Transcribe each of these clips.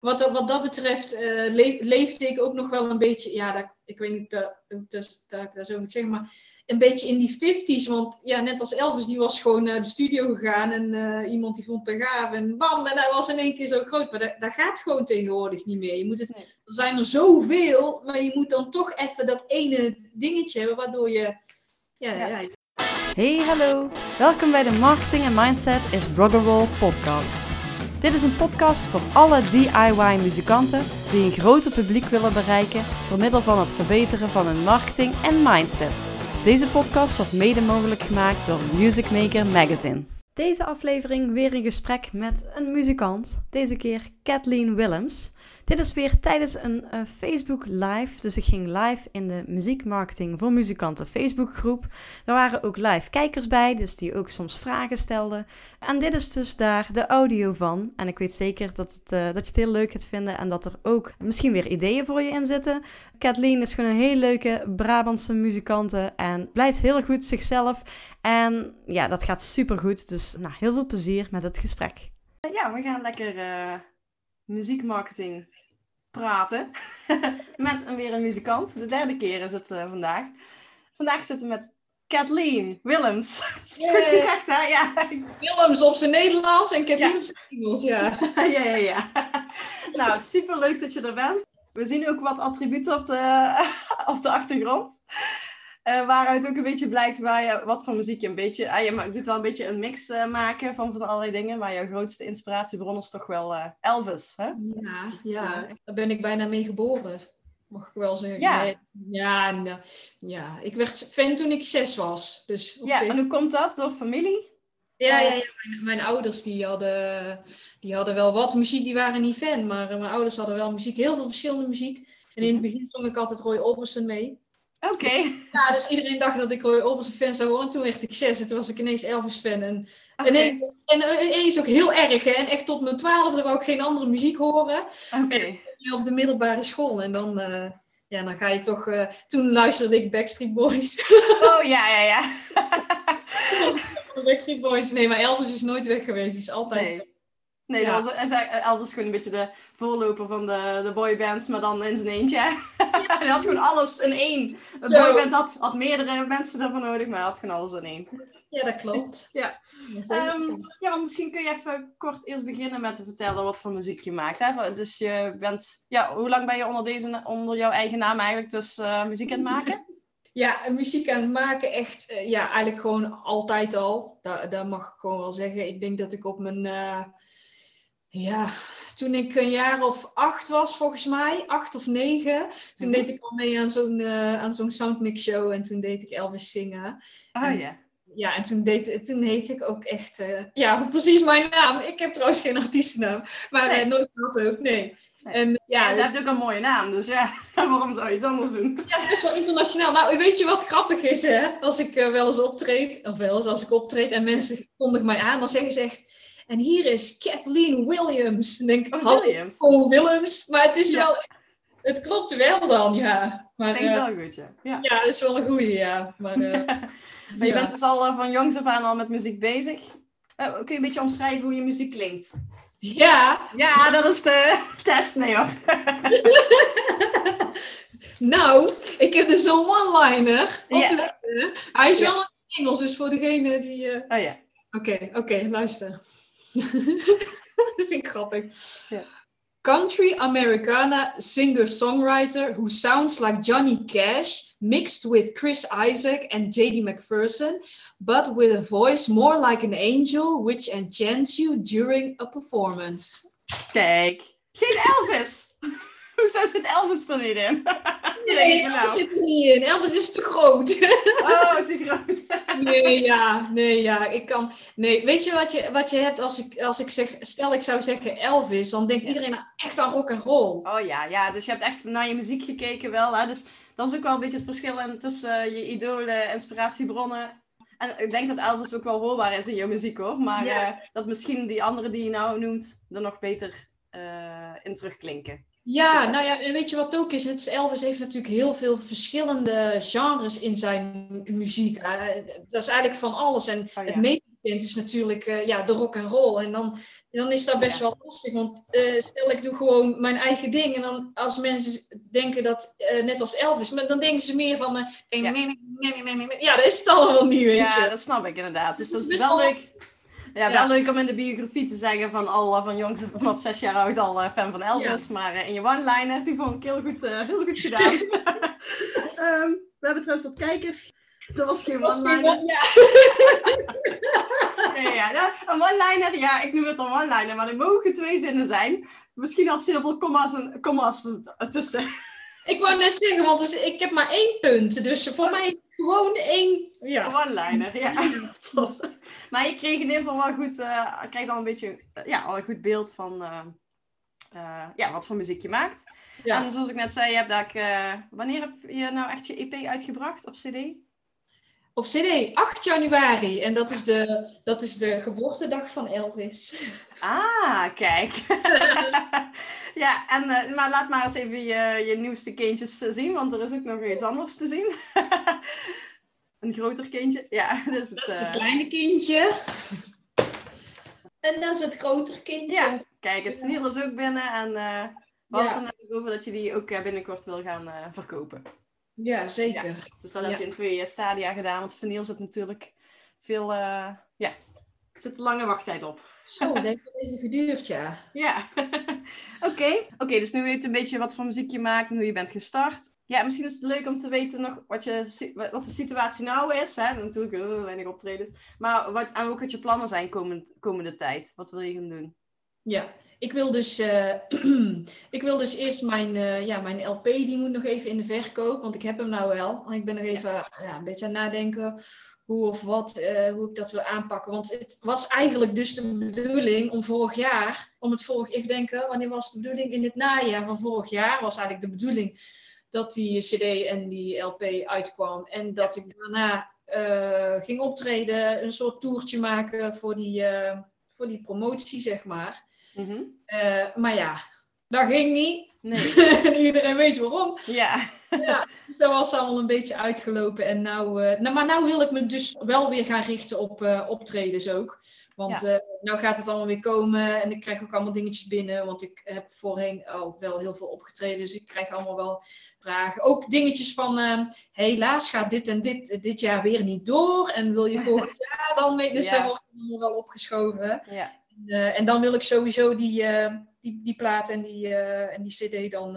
wat, dat- wat dat betreft eh, le- leefde ik ook nog wel een beetje, ja, dat, ik weet niet dat, dat, dat ik dat zo moet zeggen, maar een beetje in die 50s. Want ja, net als Elvis, die was gewoon naar de studio gegaan en eh, iemand die vond het gaaf en bam, en dat was in één keer zo groot. Maar dat, dat gaat gewoon tegenwoordig niet meer. Je moet het. Er zijn er zoveel, maar je moet dan toch even dat ene dingetje hebben waardoor je, ja, Ja. ja. Hey, hallo. Welkom bij de Marketing en Mindset is Rock'n'Roll podcast. Dit is een podcast voor alle DIY-muzikanten die een groter publiek willen bereiken door middel van het verbeteren van hun marketing en mindset. Deze podcast wordt mede mogelijk gemaakt door Music Maker Magazine. Deze aflevering weer een gesprek met een muzikant, deze keer Kathleen Willems. Dit is weer tijdens een eh, Facebook Live, dus ik ging live in de Muziekmarketing voor Muzikanten Facebookgroep. Er waren ook live kijkers bij, dus die ook soms vragen stelden. En dit is dus daar de audio van. En ik weet zeker dat, het, eh, dat je het heel leuk gaat vinden en dat er ook misschien weer ideeën voor je in zitten. Kathleen is gewoon een heel leuke Brabantse muzikante en blijft heel goed zichzelf. En ja, dat gaat super goed. Dus nou, heel veel plezier met het gesprek. Ja, we gaan lekker eh, muziekmarketing praten met een, weer een muzikant. De derde keer is het eh, vandaag. Vandaag zitten we met Kathleen Willems. Goed gezegd, hè? Ja. Willems op zijn Nederlands en Kathleen Ja. op zijn Engels, ja. ja, ja, ja. Nou, super leuk dat je er bent. We zien ook wat attributen op de, op de achtergrond. Eh, waaruit ook een beetje blijkt waar je, wat voor muziek je een beetje... Ah, je doet wel een beetje een mix eh, maken van, van allerlei dingen. Maar jouw grootste inspiratiebron is toch wel eh, Elvis, hè? Ja, ja, daar ben ik bijna mee geboren, mag ik wel zeggen. Ja. Nee, ja, nou, ja, ik werd fan toen ik zes was. Dus Ja, zich- en hoe komt dat? Door familie? ja, ja, ja mijn, mijn ouders die hadden, die hadden wel wat muziek, die waren niet fan, maar mijn ouders hadden wel muziek, heel veel verschillende muziek. En in het begin zong ik altijd Roy Orbison mee. Oké. Ja, dus iedereen dacht dat ik Roy Orbison fan zou worden. En toen werd ik zes en toen was ik ineens Elvis fan. En, en, ineens- en ineens ook heel erg, hè. En echt tot mijn twaalfde wou ik geen andere muziek horen. Oké. op de middelbare school. En dan, eh, ja, dan ga je toch... eh, toen luisterde ik Backstreet Boys. Oh, ja, ja, ja. Backstreet Boys. Nee, maar Elvis is nooit weg geweest. Die is altijd... Nee. Nee, Ja. dat was, en zij- Elvis gewoon een beetje de voorloper van de, de boybands, maar dan in zijn eentje. hij had gewoon alles in één. Een Zo. boyband had, had meerdere mensen ervoor nodig, maar hij had gewoon alles in één. Ja, dat klopt. Ja. Ja. Ehm, ja, want misschien kun je even kort eerst beginnen met te vertellen wat voor muziek je maakt. Hè? Dus je bent, ja, hoe lang ben je onder, deze, onder jouw eigen naam eigenlijk dus eh, muziek aan het maken? Ja, muziek aan het maken echt, eh, ja, eigenlijk gewoon altijd al. Dat, dat mag ik gewoon wel zeggen. Ik denk dat ik op mijn, eh, ja, toen ik een jaar of acht was volgens mij, acht of negen, toen Mhm. deed ik al mee aan zo'n eh, aan zo'n soundmix show en toen deed ik Elvis zingen. Oh ja. Ja, en toen, deed, toen heette ik ook echt, eh, ja, precies mijn naam. Ik heb trouwens geen artiestennaam, maar Nee. eh, nooit gehad ook, nee. Nee. En Ja, ja, je hebt ook een mooie naam, dus ja, waarom zou je iets anders doen? ja, het is best wel internationaal. Nou, weet je wat grappig is, hè? Als ik wel eens optreed, of wel eens als ik optreed en mensen kondigen mij aan, dan zeggen ze echt... En hier is Kathleen Williams. Dan denk ik, Oh, Williams. oh, Willems. Maar het is Ja. wel... Het klopt wel dan, ja. Maar Klinkt eh, wel goed, ja. ja. ja, dat is wel een goeie, ja. Maar, eh, Maar je bent dus al eh, van jongs af aan al met muziek bezig. Kun je een beetje omschrijven hoe je muziek klinkt? Ja, Ja, dat is de test. Nee hoor. nou, ik heb dus zo'n one-liner. Opletten. Hij is wel in het Engels, dus voor degene die... Oh ja. Oké, oké, luister. Dat vind ik grappig. Ja. Country Americana singer-songwriter who sounds like Johnny Cash mixed with Chris Isaac and J.D. McPherson, but with a voice more like an angel which enchants you during a performance. Kijk. Geen Elvis. Hoezo zit Elvis er niet in? Nee, Elvis nou. zit er niet in. Elvis is te groot. Oh, te groot. Nee, ja, nee, ja, ik kan. Nee, weet je wat je, wat je hebt als ik, als ik zeg, stel ik zou zeggen Elvis, dan denkt iedereen echt aan rock en roll. Oh ja, ja, dus je hebt echt naar je muziek gekeken wel. Hè? Dus dat is ook wel een beetje het verschil in, tussen eh, je idolen, inspiratiebronnen. En ik denk dat Elvis ook wel hoorbaar is in je muziek hoor. Maar Ja. eh, dat misschien die andere die je nou noemt, er nog beter eh, in terugklinken. Ja, nou ja, en weet je wat ook is? Het is- Elvis heeft natuurlijk heel veel verschillende genres in zijn muziek. Eh, dat is eigenlijk van alles. En Oh ja. het meest bekend is natuurlijk uh, ja, de rock en roll. En dan, dan is dat best wel lastig. Want uh, stel, ik doe gewoon mijn eigen ding. En dan als mensen denken dat, uh, net als Elvis, maar dan denken ze meer van... ja. Nee, nee, nee, nee, nee, Ja, dat is het allemaal niet, weet je. Ja, dat snap ik inderdaad. Dus, dus dat is wel leuk. Ja, wel leuk om in de biografie te zeggen van al van jongs vanaf zes jaar oud al uh, fan van Elvis. Maar uh, in je one-liner, die vond ik heel goed, uh, heel goed gedaan. um, we hebben trouwens wat kijkers. Dat was geen one-liner. Ja. ja, ja, ja, een one-liner, ja, ik noem het een one-liner, maar er mogen twee zinnen zijn. Misschien had ze heel veel comma's, en, comma's tussen. Ik wou net zeggen, want dus, ik heb maar één punt. Dus voor mij is het gewoon één... Ja. One-liner, ja. Maar je kreeg in ieder geval wel goed... Uh, kreeg dan een beetje... Uh, ja, al een goed beeld van... Uh, ja, wat voor muziek je maakt. Ja. En zoals ik net zei, je hebt wanneer heb je nou echt je EP uitgebracht op CD? Op CD, 8 januari. En dat is de, dat is de geboortedag van Elvis. Ah, kijk. ja, en, maar laat maar eens even je, je nieuwste kindjes zien, want er is ook nog iets anders te zien. een groter kindje. Ja, dus het, dat is het uh... kleine kindje. en dat is het groter kindje. Ja, kijk, het verniel is ook binnen. En uh, we hadden ja. het over dat je die ook binnenkort wil gaan verkopen. Ja, zeker. Ja. Dus dat heb je in twee stadia gedaan, want vinyl zit natuurlijk veel, uh, ja, er zit een lange wachttijd op. Zo, dat heeft wel even geduurd, ja. Ja, oké. Oké, dus nu weet je een beetje wat voor muziek je maakt en hoe je bent gestart. Ja, misschien is het leuk om te weten nog wat, je, wat de situatie nou is. Hè? Natuurlijk uh, weinig optredens. Maar wat, en ook wat je plannen zijn komend, komende tijd. Wat wil je gaan doen? Ja, ik wil dus, uh, ik wil dus eerst mijn, uh, ja, mijn LP, die moet nog even in de verkoop, want ik heb hem nou wel. En ik ben nog even ja. een beetje aan het nadenken hoe of wat, uh, hoe ik dat wil aanpakken. Want het was eigenlijk dus de bedoeling om vorig jaar, om het vorig, even denken, wanneer was de bedoeling? In het najaar van vorig jaar was eigenlijk de bedoeling dat die CD en die LP uitkwam. En dat ik daarna ging optreden, een soort toertje maken voor die voor die promotie, zeg maar. Mhm. Eh, maar ja, dat ging niet. Nee. Iedereen weet waarom. Ja. Ja. Dus dat was allemaal een beetje uitgelopen. En nou, uh, nou, maar nou wil ik me dus wel weer gaan richten op uh, optredens ook. Want ja. nou gaat het allemaal weer komen en ik krijg ook allemaal dingetjes binnen. Want ik heb voorheen al wel heel veel opgetreden. Dus ik krijg allemaal wel vragen. Ook dingetjes van helaas gaat dit en dit dit jaar weer niet door. En wil je volgend jaar dan mee? Dus ja. dat wordt allemaal wel opgeschoven. Ja. Uh, en dan wil ik sowieso die, die, die plaat en die, en die cd dan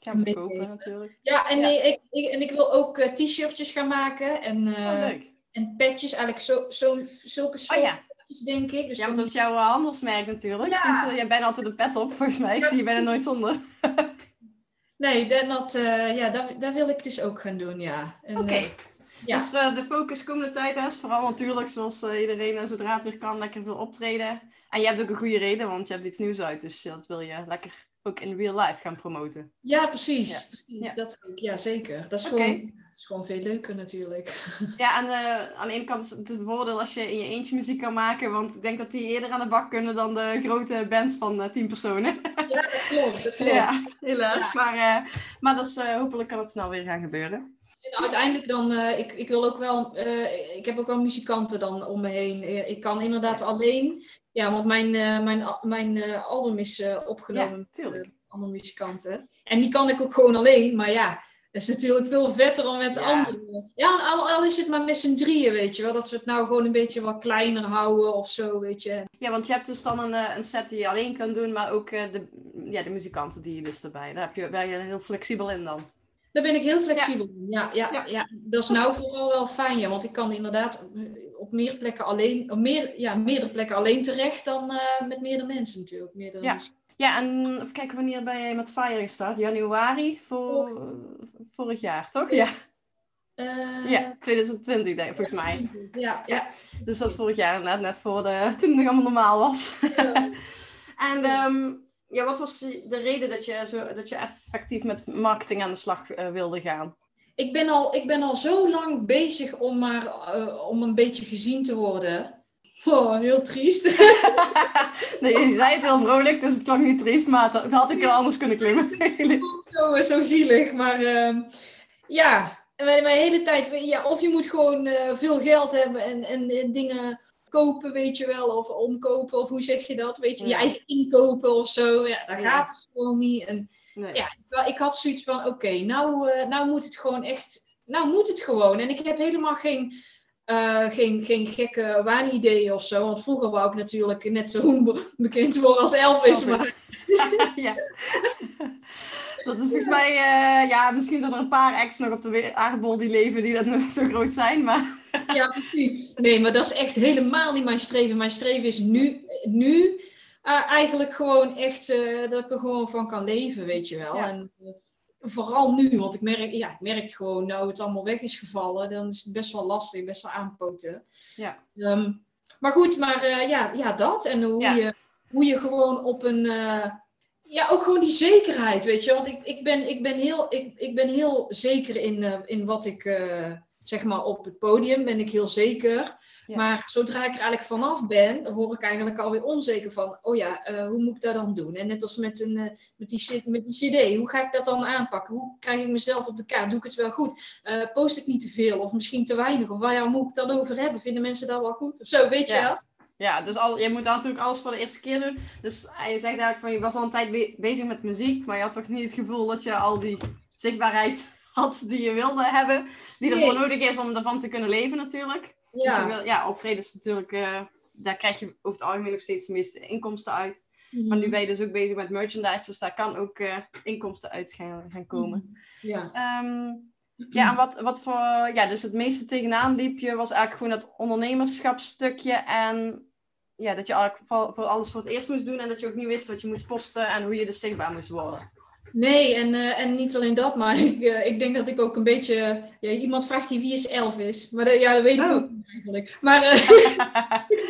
gaan verkopen natuurlijk. Ja, en, ja. Ik, ik, en ik wil ook t-shirtjes gaan maken. En, oh, leuk. en petjes, eigenlijk zo, zo, zulke soort oh, ja. petjes, denk ik. Dus ja, want dat is jouw handelsmerk natuurlijk. Ja. Dus jij bent altijd een pet op, volgens mij. Ik zie je bijna nooit zonder. nee, dat, ja, dat, dat wil ik dus ook gaan doen, ja. Oké. Okay. Ja. Dus uh, de focus komende tijd is vooral natuurlijk, zoals uh, iedereen zodra het weer kan, lekker veel optreden. En je hebt ook een goede reden, want je hebt iets nieuws uit. Dus dat wil je lekker ook in real life gaan promoten. Ja, precies. Ja. precies. Ja. Dat ook. Ja, zeker. Dat is, okay. gewoon, dat is gewoon veel leuker natuurlijk. Ja, en uh, aan de ene kant is het voordeel als je in je eentje muziek kan maken. Want ik denk dat die eerder aan de bak kunnen dan de grote bands van uh, tien personen. Ja, dat klopt. Dat klopt. Ja, helaas. Maar, uh, maar dat is, hopelijk kan het snel weer gaan gebeuren. Uiteindelijk dan, uh, ik, ik wil ook wel, uh, ik heb ook wel muzikanten dan om me heen. Uh, ik kan inderdaad alleen, ja, want mijn, mijn, mijn album is opgenomen ja, met andere muzikanten. En die kan ik ook gewoon alleen, maar ja, dat is natuurlijk veel vetter dan met ja. anderen. Ja, al, al, is het maar met z'n drieën, weet je wel. Dat we het nou gewoon een beetje wat kleiner houden of zo, weet je. Ja, want je hebt dus dan een, een set die je alleen kan doen, maar ook de, ja, de muzikanten die je dus erbij. Daar heb je, ben je heel flexibel in dan. Daar ben ik heel flexibel in. Ja. Ja, ja, ja, Dat is nou vooral wel fijn, ja, want ik kan inderdaad op meer plekken alleen, op meer, ja, meerdere plekken alleen terecht dan uh, met meerdere mensen natuurlijk. Meerdere ja. ja, en even kijken wanneer ben jij met Fire gestart? Januari voor, vorig, vorig jaar, toch? Ja. Uh, ja, 2020 denk ik, volgens mij. Ja, ja. Dus dat is vorig jaar net, net voor de, toen het nog allemaal normaal was. En um, ja, wat was de reden dat je, zo, dat je effectief met marketing aan de slag uh, wilde gaan? Ik ben, al, ik ben al zo lang bezig om maar uh, om een beetje gezien te worden. Oh, heel triest. nee, je zei het heel vrolijk, dus het klonk niet triest, maar dat had ik heel anders kunnen klimmen. zo, zo zielig, maar uh, ja, mijn, mijn hele tijd, ja, of je moet gewoon uh, veel geld hebben en, en, en dingen kopen, weet je wel, of omkopen, of hoe zeg je dat? Weet je, je eigen inkopen of zo. Ja, daar gaat het gewoon niet. En nee. ja, ik had zoiets van, oké, nou, uh, nou moet het gewoon echt, nou moet het gewoon. En ik heb helemaal geen, uh, geen, geen gekke waanideeën of zo. Want vroeger wou ik natuurlijk net zo bekend worden als Elvis. Maar... ja. Dat is volgens mij, uh, ja, misschien zijn er een paar ex nog op de aardbol die leven die dat nog zo groot zijn, maar... ja, precies. Nee, maar dat is echt helemaal niet mijn streven. Mijn streven is nu, nu uh, eigenlijk gewoon echt uh, dat ik er gewoon van kan leven, weet je wel. Ja. En vooral nu, want ik merk, ja, ik merk gewoon, nou het allemaal weg is gevallen, dan is het best wel lastig, best wel aanpoten. Ja. Um, maar goed, maar ja, ja, dat. En hoe, ja. je, hoe je gewoon op een ja, ook gewoon die zekerheid, weet je. Want ik, ik, ben, ik, ben, heel, ik, ik ben heel zeker in, uh, in wat ik, uh, zeg maar, op het podium ben ik heel zeker. Ja. Maar zodra ik er eigenlijk vanaf ben, dan word ik eigenlijk alweer onzeker van, oh ja, uh, hoe moet ik dat dan doen? En net als met, een, met, die, met die cd, hoe ga ik dat dan aanpakken? Hoe krijg ik mezelf op de kaart? Doe ik het wel goed? post ik niet te veel of misschien te weinig? Of waar ja, moet ik het dan over hebben? Vinden mensen dat wel goed? Of zo, weet ja. je wel? Ja, dus al, je moet natuurlijk alles voor de eerste keer doen. Dus je zegt eigenlijk van je was al een tijd be bezig met muziek, maar je had toch niet het gevoel dat je al die zichtbaarheid had die je wilde hebben. Die nee. ervoor nodig is om ervan te kunnen leven natuurlijk. Ja, wil, ja optredens natuurlijk, uh, daar krijg je over het algemeen nog steeds de meeste inkomsten uit. Mm -hmm. Maar nu ben je dus ook bezig met merchandise, dus daar kan ook uh, inkomsten uit gaan, gaan komen. Mm -hmm. Ja. Um, ja, en wat, wat voor, ja, dus het meeste tegenaan liep je was eigenlijk gewoon dat ondernemerschapsstukje en ja, dat je eigenlijk voor, voor alles voor het eerst moest doen en dat je ook niet wist wat je moest posten en hoe je dus zichtbaar moest worden. Nee, en, uh, en niet alleen dat, maar ik, uh, ik denk dat ik ook een beetje. Ja, iemand vraagt hier wie is Elvis? Maar dat, ja, dat weet ik oh. ook Maar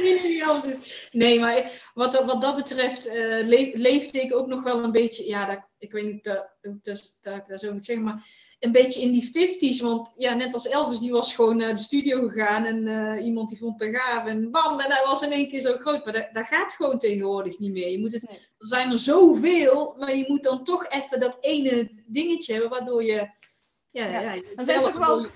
uh, is. Nee, maar wat, wat dat betreft le leefde ik ook nog wel een beetje. Ja, dat, ik weet niet dat, dat, dat ik dat zo moet zeggen, maar een beetje in die 50s. Want ja, net als Elvis, die was gewoon naar de studio gegaan en uh, iemand die vond het gaaf en bam, en hij was in één keer zo groot. Maar dat, dat gaat gewoon tegenwoordig niet meer. Je moet het, nee. Er zijn er zoveel, maar je moet dan toch even dat ene dingetje hebben waardoor je... Ja, ja. ja er zijn toch wel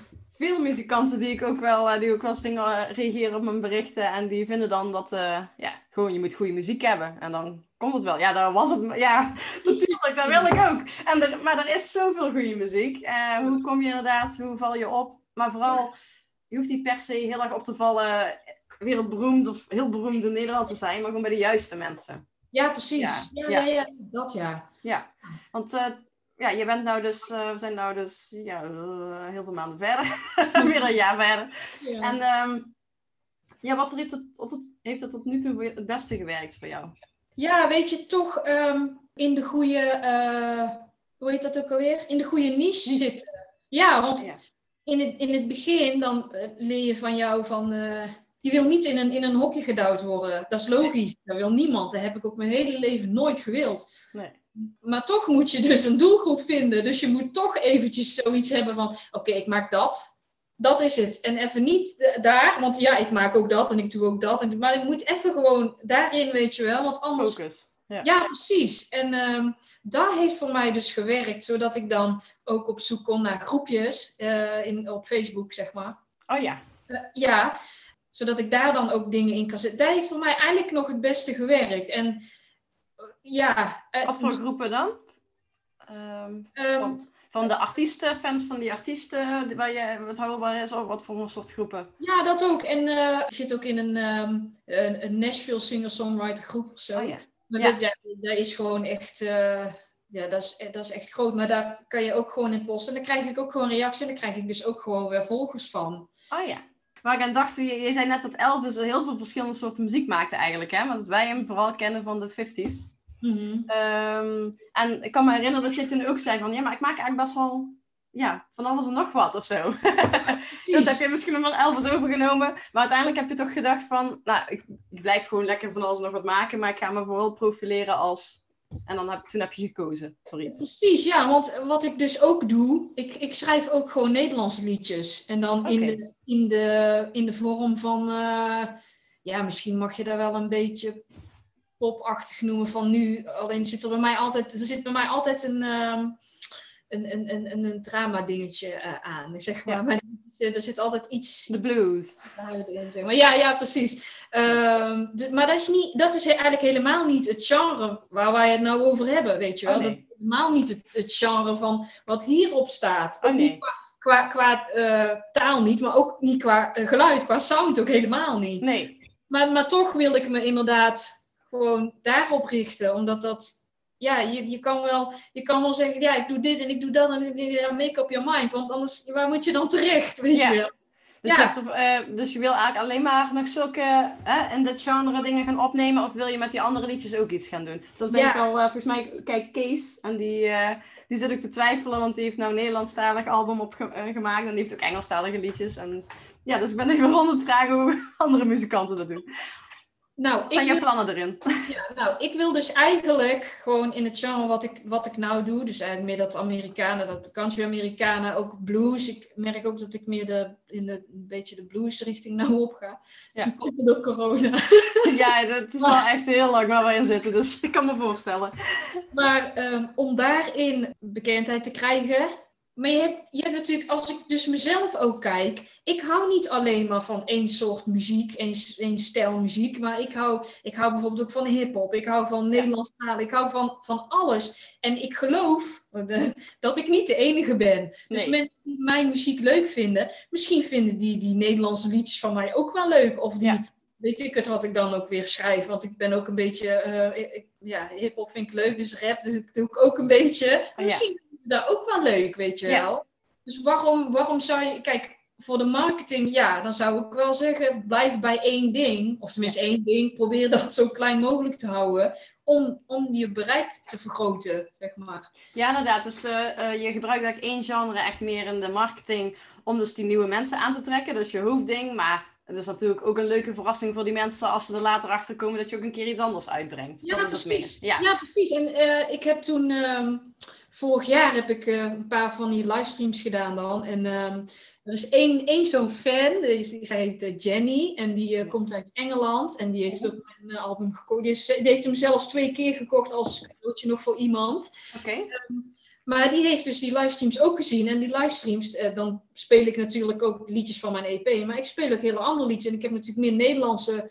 veel muzikanten die ik ook wel, die ook wel eens dingen reageren op mijn berichten en die vinden dan dat, uh, ja, gewoon je moet goede muziek hebben en dan komt het wel. Ja, dat was het. Ja, natuurlijk, dat wil ik ook. En er, maar er is zoveel goede muziek. Uh, hoe kom je inderdaad, hoe val je op? Maar vooral, je hoeft niet per se heel erg op te vallen, wereldberoemd of heel beroemd in Nederland te zijn, maar gewoon bij de juiste mensen. Ja, precies. Ja, ja, ja. ja dat ja. Ja, want uh, ja, je bent nou dus, uh, we zijn nou dus ja, uh, heel veel maanden verder, meer een jaar verder. Ja. En um, ja, wat heeft het, tot, heeft het tot nu toe het beste gewerkt voor jou? Ja, weet je, toch um, in de goede, uh, hoe heet dat ook alweer? In de goede niche zitten. Ja, want ja. In, het, in het begin dan leer je van jou van, die wil niet in een, in een hokje gedouwd worden. Dat is logisch. Dat wil niemand. Dat heb ik ook mijn hele leven nooit gewild. Nee. Maar toch moet je dus een doelgroep vinden. Dus je moet toch eventjes zoiets hebben van... Oké, okay, ik maak dat. Dat is het. En even niet daar. Want ja, ik maak ook dat en ik doe ook dat. En, maar ik moet even gewoon daarin, weet je wel. Want anders... Focus. Ja. ja, precies. En um, dat heeft voor mij dus gewerkt. Zodat ik dan ook op zoek kon naar groepjes. Uh, in, op Facebook, zeg maar. Oh ja. Uh, ja zodat ik daar dan ook dingen in kan zetten. Dat heeft voor mij eigenlijk nog het beste gewerkt. En ja. Wat voor groepen dan? Um, um, van, van, de artiesten, fans van die artiesten waar je wat houdbaar is, of wat voor een soort groepen? Ja, dat ook. En uh, ik zit ook in een, um, een, een Nashville singer-songwriter groep of zo. Oh, ja. Maar ja. Dat, ja, dat is gewoon echt. Uh, ja, dat is, dat is echt groot. Maar daar kan je ook gewoon in posten. En dan krijg ik ook gewoon reacties. En dan krijg ik dus ook gewoon weer volgers van. Oh ja. Waar ik aan dacht, je, je zei net dat Elvis heel veel verschillende soorten muziek maakte eigenlijk. Hè? Want wij hem vooral kennen van de 50s. Mm -hmm. um, en ik kan me herinneren dat je toen ook zei van... Ja, maar ik maak eigenlijk best wel ja, van alles en nog wat of zo. dat heb je misschien nog wel Elvis overgenomen. Maar uiteindelijk heb je toch gedacht van... Nou, ik, ik blijf gewoon lekker van alles en nog wat maken. Maar ik ga me vooral profileren als en dan heb, toen heb je gekozen voor iets. Precies, ja. Want wat ik dus ook doe, ik, ik schrijf ook gewoon Nederlandse liedjes. En dan okay. in, de, in, de, in de vorm van, uh, ja, misschien mag je daar wel een beetje popachtig noemen van nu. Alleen zit er bij mij altijd, er zit bij mij altijd een, uh, een, een, een, een, drama dingetje uh, aan. Zeg maar. er zit altijd iets... De blues. In, zeg maar. Ja, ja, precies. Um, de, maar dat is, niet, dat is eigenlijk helemaal niet het genre waar wij het nou over hebben, weet je wel. Oh, nee. Dat is helemaal niet het, het, genre van wat hierop staat. Oh, nee. qua, qua, qua uh, taal niet, maar ook niet qua uh, geluid, qua sound ook helemaal niet. Nee. Maar, maar toch wilde ik me inderdaad gewoon daarop richten, omdat dat ja, je, je, kan wel, je kan wel zeggen, ja, ik doe dit en ik doe dat en ja, make up your mind. Want anders, waar moet je dan terecht, weet ja. je wel? Dus, Ja. je hebt, eh, dus je wil eigenlijk alleen maar nog zulke eh, in dit genre dingen gaan opnemen? Of wil je met die andere liedjes ook iets gaan doen? Dat is denk ik wel, eh, volgens mij, kijk, Kees, en die, eh, die zit ook te twijfelen, want die heeft nou een Nederlandstalig album opgemaakt en die heeft ook Engelstalige liedjes. En ja, dus ik ben even rond het vragen hoe andere muzikanten dat doen. Nou, Wat zijn wil, plannen erin? ja, nou, ik wil dus eigenlijk gewoon in het genre wat ik, wat ik nou doe, dus eigenlijk meer dat Amerikanen, dat country Amerikanen, ook blues. Ik merk ook dat ik meer de, in de, een beetje de blues richting nou op ga. Ja. Toen komt het door corona. ja, dat is wel echt heel lang waar we in zitten, dus ik kan me voorstellen. Maar ehm, om daarin bekendheid te krijgen. Maar je hebt, je hebt natuurlijk, als ik dus mezelf ook kijk, ik hou niet alleen maar van één soort muziek, één, één stijl muziek, maar ik hou, ik hou bijvoorbeeld ook van hip-hop, ik hou van Nederlands taal, ik hou van, van alles. En ik geloof eh, dat ik niet de enige ben. Dus Nee. mensen die mijn muziek leuk vinden, misschien vinden die die Nederlandse liedjes van mij ook wel leuk. Of die, Ja. weet ik het wat ik dan ook weer schrijf. Want ik ben ook een beetje, ik- ik- ja, hip-hop vind ik leuk, dus rap doe, ik- doe ik ook een beetje. Misschien dat ook wel leuk, weet je Ja. wel. Dus waarom, waarom zou je, kijk, voor de marketing, ja, dan zou ik wel zeggen, blijf bij één ding. Of tenminste één ding, probeer dat zo klein mogelijk te houden. Om, om je bereik te vergroten, zeg maar. Ja, inderdaad. Dus eh, eh, je gebruikt eigenlijk één genre echt meer in de marketing om dus die nieuwe mensen aan te trekken. Dat is je hoofdding. Maar het is natuurlijk ook een leuke verrassing voor die mensen als ze er later achter komen dat je ook een keer iets anders uitbrengt. Ja, dat is precies. Ja, precies. En eh, ik heb toen, ehm, vorig jaar heb ik eh, een paar van die livestreams gedaan dan. En ehm, er is één, één zo'n fan, die, zij heet eh, Jenny. En die eh, komt uit Engeland. En die heeft ook mijn album gekocht. Die, heeft hem zelfs twee keer gekocht als cadeautje nog voor iemand. Oké. Maar die heeft dus die livestreams ook gezien. En die livestreams, eh, dan speel ik natuurlijk ook liedjes van mijn EP. Maar ik speel ook hele andere liedjes. En ik heb natuurlijk meer Nederlandse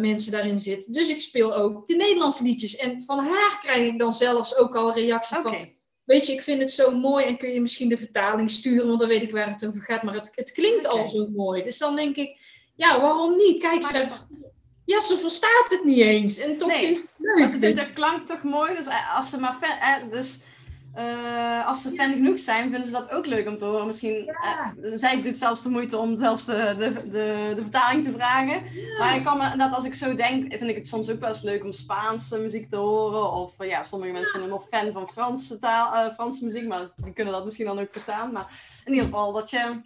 mensen daarin zitten. Dus ik speel ook de Nederlandse liedjes. En van haar krijg ik dan zelfs ook al reacties Oké. van... Weet je, ik vind het zo mooi. En kun je misschien de vertaling sturen? Want dan weet ik waar het over gaat. Maar het, het klinkt al zo mooi. Dus dan denk ik, ja, waarom niet? Kijk, ze, ja, ze verstaat het niet eens. En toch Nee, ze het leuk. ze vindt het klank toch mooi. Dus eh, als ze maar eh, dus, eh, als ze fan genoeg zijn, vinden ze dat ook leuk om te horen. Misschien, Ja. eh, zij doet zelfs de moeite om zelfs de, de, de, de vertaling te vragen. Maar ik kan me, dat als ik zo denk, vind ik het soms ook wel eens leuk om Spaanse muziek te horen. Of eh, ja, sommige mensen zijn nog fan van Franse, taal, Franse muziek, maar die kunnen dat misschien dan ook verstaan. Maar in ieder geval dat je,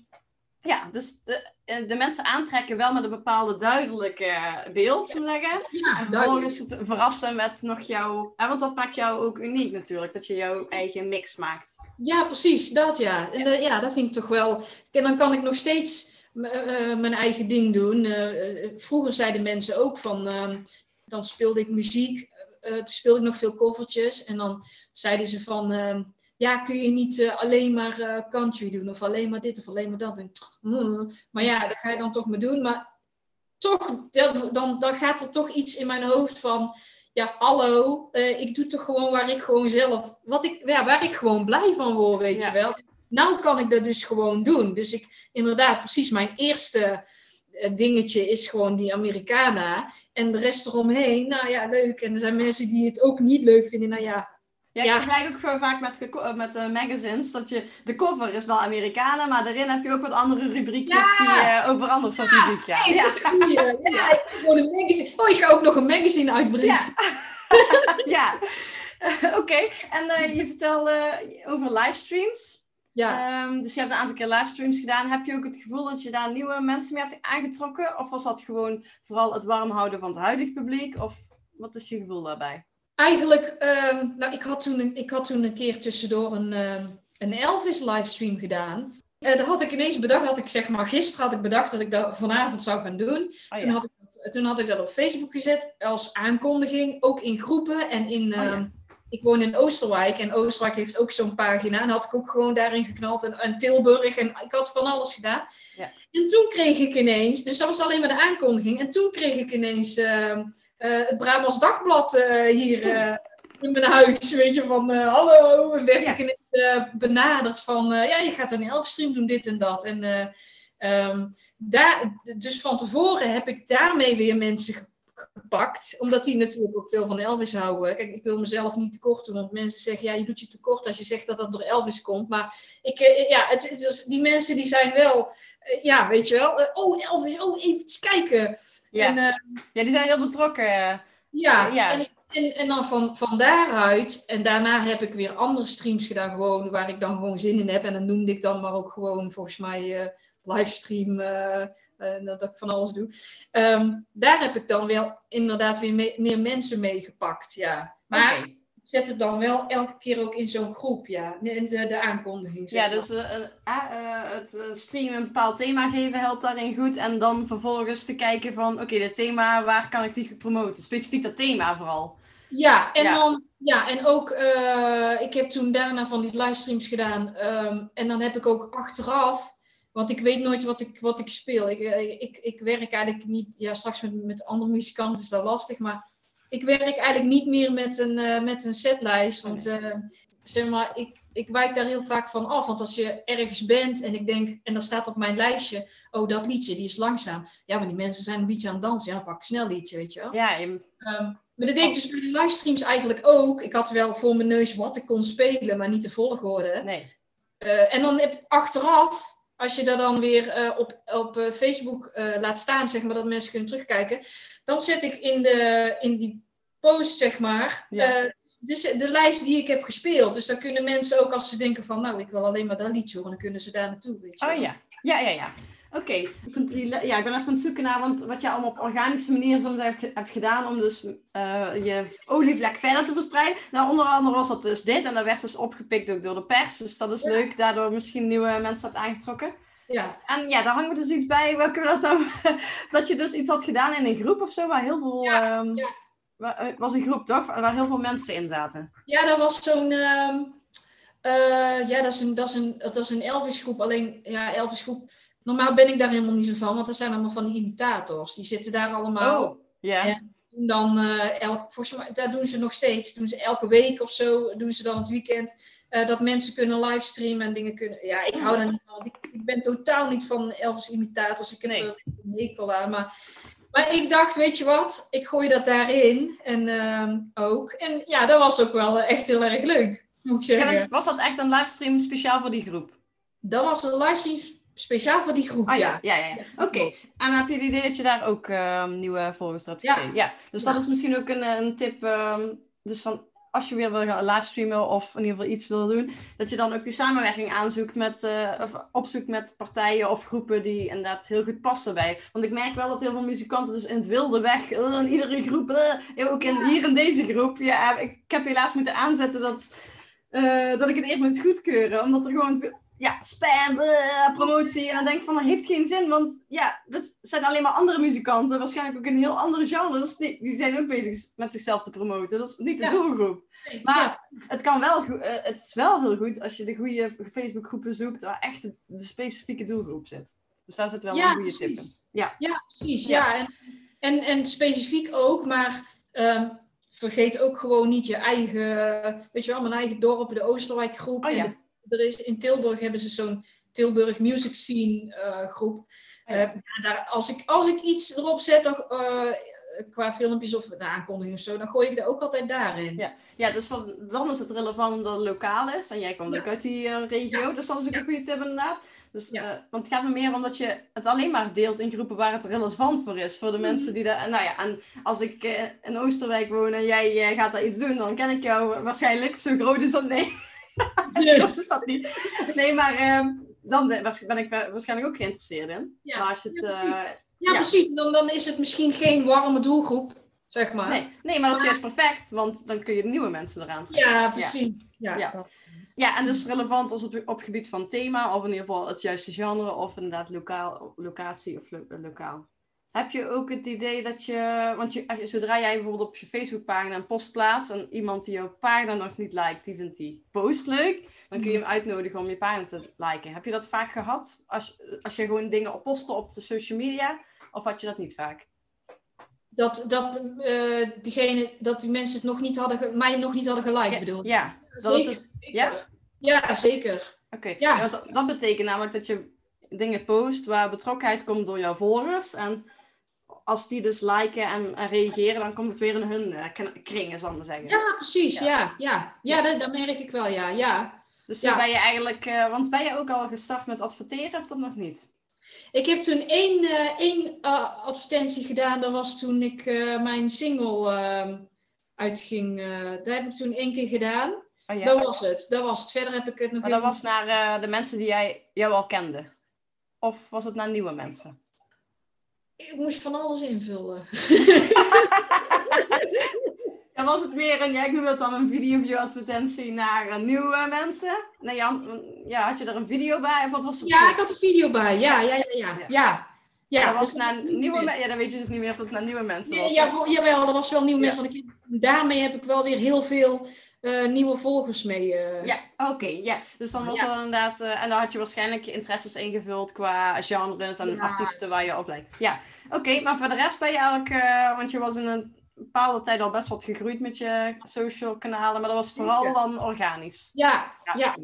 ja, dus de, eh, de mensen aantrekken wel met een bepaalde duidelijke beeld, zullen we zeggen. Ja, En vervolgens het verrassen met nog jouw, hè, want dat maakt jou ook uniek natuurlijk, dat je jouw eigen mix maakt. Ja, precies, dat ja. En eh, ja, dat vind ik toch wel. En dan kan ik nog steeds eh, eh, mijn eigen ding doen. Eh, eh, vroeger zeiden mensen ook van. ehm, dan speelde ik muziek, eh, eh, toen speelde ik nog veel covertjes. En dan zeiden ze van. Ja, kun je niet eh, alleen maar eh, country doen, of alleen maar dit, of alleen maar dat. En, mm, maar ja, dat ga je dan toch maar doen. Maar toch, dan, dan, dan gaat er toch iets in mijn hoofd van ja, hallo, eh, ik doe toch gewoon waar ik gewoon zelf, wat ik, ja, waar ik gewoon blij van word, weet Ja. je wel. Nou kan ik dat dus gewoon doen. Dus ik, inderdaad, precies, mijn eerste dingetje is gewoon die Americana. En de rest eromheen, nou ja, leuk. En er zijn mensen die het ook niet leuk vinden. Nou ja, Ja, ik vergelijk ook veel vaak met, eh, met de magazines, dat je, de cover is wel Amerikanen, maar daarin heb je ook wat andere rubriekjes die eh, over ander soort muziek gaan. Ja. dat is goeie. Ja, ik heb gewoon een magazine. Oh, ik ga ook nog een magazine uitbrengen. Ja. Oké, en eh, je vertelde over livestreams. Ja. Ehm, dus je hebt een aantal keer livestreams gedaan. Heb je ook het gevoel dat je daar nieuwe mensen mee hebt aangetrokken? Of was dat gewoon vooral het warm houden van het huidige publiek? Of wat is je gevoel daarbij? Eigenlijk, ehm, nou, ik had, toen een, ik had toen een keer tussendoor een, ehm, een Elvis livestream gedaan. Eh dat had ik ineens bedacht, had ik zeg maar gisteren had ik bedacht dat ik dat vanavond zou gaan doen. Oh, toen, ja. had ik dat, toen had ik dat op Facebook gezet als aankondiging, ook in groepen en in, Oh, ja. ehm, ik woon in Oosterwijk en Oosterwijk heeft ook zo'n pagina. En had ik ook gewoon daarin geknald. En, en Tilburg en ik had van alles gedaan. Ja. En toen kreeg ik ineens, dus dat was alleen maar de aankondiging. En toen kreeg ik ineens uh, het Brabants Dagblad uh, hier in mijn huis. Weet je, van hallo. En werd ik ineens benaderd van, ja, je gaat een Elfstream doen, dit en dat. En um, daar, dus van tevoren heb ik daarmee weer mensen gepakt. Omdat die natuurlijk ook veel van Elvis houden. Kijk, ik wil mezelf niet tekort doen. Want mensen zeggen, ja, je doet je tekort als je zegt dat dat door Elvis komt. Maar ik, eh, ja, het, die mensen die zijn wel, eh, ja, weet je wel. Uh, oh, Elvis, oh, even kijken. Ja, en, uh, ja die zijn heel betrokken. Ja, ja. En, en, en, dan van, van daaruit, en daarna heb ik weer andere streams gedaan, gewoon, waar ik dan gewoon zin in heb. En dan noemde ik dan maar ook gewoon, volgens mij, livestream, uh, dat ik van alles doe. Um, daar heb ik dan wel inderdaad weer me meer mensen mee gepakt, ja. Maar okay. zet het dan wel elke keer ook in zo'n groep, ja. De, de, de aankondiging. Ja, dus uh, het streamen een bepaald thema geven helpt daarin goed. En dan vervolgens te kijken van, oké, dat thema, waar kan ik die promoten? Specifiek dat thema vooral. Ja, en ja. dan ja, en ook, uh, ik heb toen daarna van die livestreams gedaan. Um, en dan heb ik ook achteraf want ik weet nooit wat ik, wat ik speel. Ik, eh, ik, ik werk eigenlijk niet, ja, straks met, met andere muzikanten is dat lastig, maar ik werk eigenlijk niet meer met een, uh, met een setlijst. Want uh, zeg maar, ik, ik wijk daar heel vaak van af. Want als je ergens bent en ik denk, en dan staat op mijn lijstje, oh dat liedje, die is langzaam. Ja, maar die mensen zijn een beetje aan het dansen. Ja, dan pak ik snel liedje, weet je wel. Ja, je... Um, maar dat deed ik dus bij de livestreams eigenlijk ook. Ik had wel voor mijn neus wat ik kon spelen, maar niet de volgorde. Nee. Uh, en dan heb achteraf als je dat dan weer uh, op, op uh, Facebook uh, laat staan, zeg maar, dat mensen kunnen terugkijken, dan zet ik in, de, in die post, zeg maar, ja. de, de, lijst die ik heb gespeeld. Dus dan kunnen mensen ook, als ze denken van, nou, ik wil alleen maar dat liedje horen, dan kunnen ze daar naartoe, weet je Oh ja, ja, ja, ja. Oké, okay. ja, ik ben even aan het zoeken naar, want wat je allemaal op organische manier soms hebt, hebt gedaan om dus uh, je olievlek verder te verspreiden. Nou, onder andere was dat dus dit en dat werd dus opgepikt ook door de pers, dus dat is ja. leuk, daardoor misschien nieuwe mensen had aangetrokken. Ja. En ja, daar hangt dus iets bij, welke dat nou, dat je dus iets had gedaan in een groep of zo, waar heel veel, ja, um, ja. Waar, was een groep toch, waar heel veel mensen in zaten. Ja, dat was zo'n... Um, uh, ja, dat is een, dat is een, dat is een Elvis groep, alleen, ja, Elvis groep Normaal ben ik daar helemaal niet zo van, want er zijn allemaal van die imitators. Die zitten daar allemaal. Oh, ja. En dan, uh, elk, volgens mij, daar doen ze nog steeds. Doen ze elke week of zo, doen ze dan het weekend. Uh, dat mensen kunnen livestreamen en dingen kunnen. Ja, ik hou daar niet van. Ik, ik ben totaal niet van Elvis imitators. Ik heb nee. er een hekel aan. Maar, maar ik dacht, weet je wat? Ik gooi dat daarin. En uh, ook. En ja, dat was ook wel echt heel erg leuk. Moet ik zeggen. Was dat echt een livestream speciaal voor die groep? Dat was een livestream Speciaal voor die groep, oh, ja. Ja, ja, ja. Oké. Okay. En heb je het idee dat je daar ook uh, nieuwe volgers hebt ja. ja. Dus dat is misschien ook een, een tip. Um, dus van als je weer wil gaan livestreamen of in ieder geval iets wil doen, dat je dan ook die samenwerking aanzoekt met, uh, of opzoekt met partijen of groepen die inderdaad heel goed passen bij. Want ik merk wel dat heel veel muzikanten dus in het wilde weg, uh, in iedere groep, uh, ook in, hier in deze groep. Ja, ik, ik heb helaas moeten aanzetten dat, dat ik het eerst moet goedkeuren, omdat er gewoon ja, spam, bleh, promotie. En dan denk ik van, dat heeft geen zin. Want ja, dat zijn alleen maar andere muzikanten. Waarschijnlijk ook in heel andere genres. Die, die zijn ook bezig met zichzelf te promoten. Dat is niet de ja. doelgroep. Maar ja. het, kan wel, uh, het is wel heel goed als je de goede Facebookgroepen zoekt waar echt de, de specifieke doelgroep zit. Dus daar zit wel ja, een goede precies. tip in. Ja, ja precies. Ja. En, en, en specifiek ook, maar... Um, vergeet ook gewoon niet je eigen, weet je wel, mijn eigen dorp, de Oosterwijk groep. Oh, ja. en de, er is, in Tilburg hebben ze zo'n Tilburg Music Scene uh, groep. Uh, ja, daar, als, ik, als ik iets erop zet, dan, uh, qua filmpjes of de aankondiging of zo, dan gooi ik er ook altijd daarin. Ja, ja dus dan, dan is het relevant dat het lokaal is. En jij komt ja. ook uit die regio, dus dat is ook een goede tip inderdaad. Dus, want het gaat me meer om dat je het alleen maar deelt in groepen waar het relevant voor is. Voor de mensen die daar... Nou ja, en als ik in Oosterwijk woon en jij gaat daar iets doen, dan ken ik jou waarschijnlijk. Zo groot is dat nee. Nee. dat is dat niet. Nee, maar um, dan ben ik waarschijnlijk ook geïnteresseerd in. Ja, maar als het, ja, precies. Uh, ja, ja, precies. Dan, dan is het misschien geen warme doelgroep, zeg maar. Nee, nee maar dat is juist perfect, want dan kun je nieuwe mensen eraan trekken. Ja, precies. Ja, ja. Dat. ja en dus relevant als op, op gebied van thema, of in ieder geval het juiste genre, of inderdaad lokaal, locatie of lo lokaal. Heb je ook het idee dat je, want je, zodra jij bijvoorbeeld op je Facebookpagina een post plaatst en iemand die jouw pagina nog niet liked, die vindt die post leuk, dan kun je hem uitnodigen om je pagina te liken. Heb je dat vaak gehad als, als je gewoon dingen op posten op de social media, of had je dat niet vaak? Dat, dat, uh, diegene, dat die mensen het nog niet hadden, mij nog niet hadden geliked, ja, bedoel Ja, zeker. is, ja? ja, zeker. Oké, ja. dat, dat betekent namelijk dat je dingen post waar betrokkenheid komt door jouw volgers. En als die dus liken en, reageren, dan komt het weer in hun uh, kringen, zal ik maar zeggen. Ja, precies. Ja, ja. ja. dat, dat, merk ik wel, ja. ja. Dus ja. ben je eigenlijk, uh, want ben je ook al gestart met adverteren of dat nog niet? Ik heb toen één, uh, één advertentie gedaan. Dat was toen ik mijn single ehm, uitging. dat heb ik toen één keer gedaan. Oh, dat was het. Dat was het. Verder heb ik het nog Maar dat was naar de mensen die jij, jou al kende? Of was het naar nieuwe mensen? Ik moest van alles invullen. En was het meer een, ja, ik noem dat dan een video advertentie naar uh, nieuwe mensen? Nee, Jan, ja, had je er een video bij? Of wat was het ja, ik had een video bij. Ja, ja, ja, ja. ja. ja. dat was naar nieuwe mensen. Ja, dan weet je dus niet meer of dat naar nieuwe mensen was. Ja, ja jawel, dat was wel nieuwe mensen. Want ik, daarmee heb ik wel weer heel veel uh, nieuwe volgers mee. Uh... Ja, oké. ja. Dus dan was ja. er inderdaad... Uh, en dan had je waarschijnlijk je interesses ingevuld qua genres en artiesten waar je op lijkt. Ja, oké. maar voor de rest ben je eigenlijk... want je was in een bepaalde tijd al best wat gegroeid met je social kanalen. Maar dat was vooral dan organisch. Ja, ja.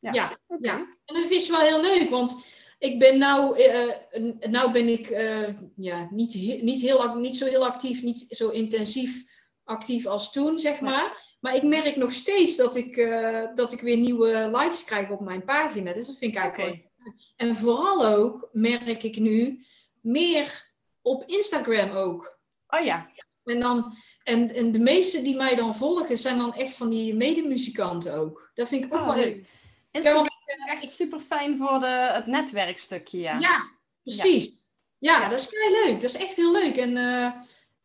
Ja, ja. ja. En dat is wel heel leuk, want ik ben nou, nou ben ik ja, niet, niet, heel, niet zo heel actief, niet zo intensief actief als toen, zeg maar. Maar ik merk nog steeds dat ik, uh, dat ik weer nieuwe likes krijg op mijn pagina. Dus dat vind ik eigenlijk okay. wel En vooral ook merk ik nu meer op Instagram ook. Oh ja. En, dan, en, en de meeste die mij dan volgen zijn dan echt van die medemuzikanten ook. Dat vind ik ook oh, wel heel... Instagram is echt super fijn voor de, het netwerkstukje, ja. Ja, precies. Ja, ja, dat is heel leuk. Dat is echt heel leuk. En... Uh,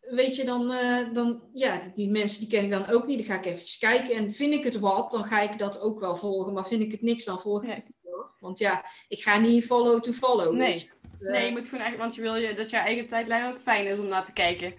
weet je, dan, uh, dan, ja, die mensen die ken ik dan ook niet. Dan ga ik eventjes kijken. En vind ik het wat, dan ga ik dat ook wel volgen. Maar vind ik het niks, dan volg ik het niet. Want ja, ik ga niet follow to follow. Nee, je. nee je moet gewoon eigenlijk, want je wil je, dat je eigen tijdlijn ook fijn is om naar te kijken.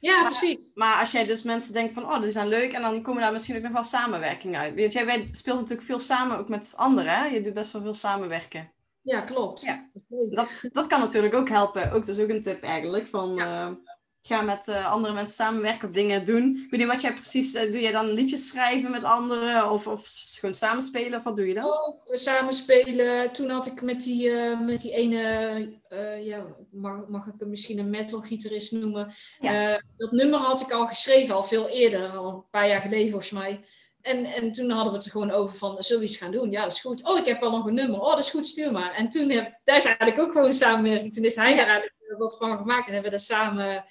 Ja, precies. Maar als jij dus mensen denkt van, oh, die zijn leuk, en dan komen daar misschien ook nog wel samenwerking uit. Weet jij, wij speelt natuurlijk veel samen ook met anderen, hè? Je doet best wel veel samenwerken. Ja, klopt. Ja. Dat, dat kan natuurlijk ook helpen. Ook, dat is ook een tip eigenlijk, van... Ja. Uh, ga met uh, andere mensen samenwerken of dingen doen. Ik weet niet wat jij precies... Uh, doe jij dan liedjes schrijven met anderen? Of, of gewoon samenspelen? Of wat doe je dan? Oh, samenspelen. Toen had ik met die, uh, met die ene... ja, mag, mag ik hem misschien een metalgitarist noemen? Ja. dat nummer had ik al geschreven, al veel eerder. Al een paar jaar geleden volgens mij. En, en toen hadden we het er gewoon over van, zullen we iets gaan doen? Ja, dat is goed. Oh, ik heb al nog een nummer. Oh, dat is goed, stuur maar. En toen heb, daar is eigenlijk ook gewoon samenwerking. Toen is hij daar eigenlijk wat van gemaakt en hebben we dat samen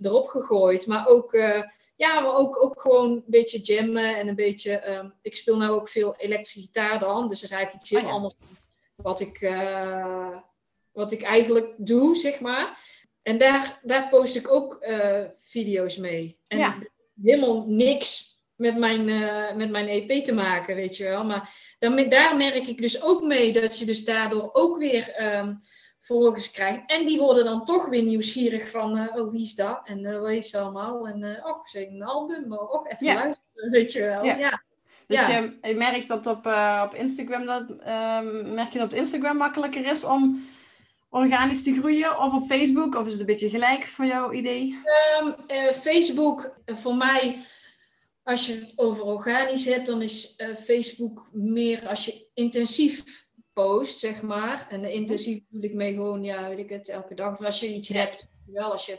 erop gegooid. Maar ook, uh, ja, maar ook, ook gewoon een beetje jammen en een beetje... Um, ik speel nou ook veel elektrische gitaar dan, dus dat is eigenlijk iets heel oh, ja. anders wat ik, uh, wat ik eigenlijk doe, zeg maar. En daar, daar post ik ook uh, video's mee. En ja. helemaal niks met mijn, met mijn EP te maken, weet je wel. Maar dan, daar merk ik dus ook mee dat je dus daardoor ook weer... Um, volgers krijgt. En die worden dan toch weer nieuwsgierig van, uh, oh, wie is dat? En uh, wat is dat allemaal? En uh, oh, zeg een album, maar ook even ja. luisteren, weet je wel. Ja. ja. Dus Je, je, merkt dat op, op Instagram, dat, ehm, merk je dat op Instagram makkelijker is om organisch te groeien? Of op Facebook? Of is het een beetje gelijk voor jouw idee? Um, Facebook, voor mij... Als je het over organisch hebt, dan is Facebook meer als je intensief post, zeg maar. En intensief bedoel ik mee gewoon, ja, weet ik het, elke dag. Of als je iets hebt, wel als je...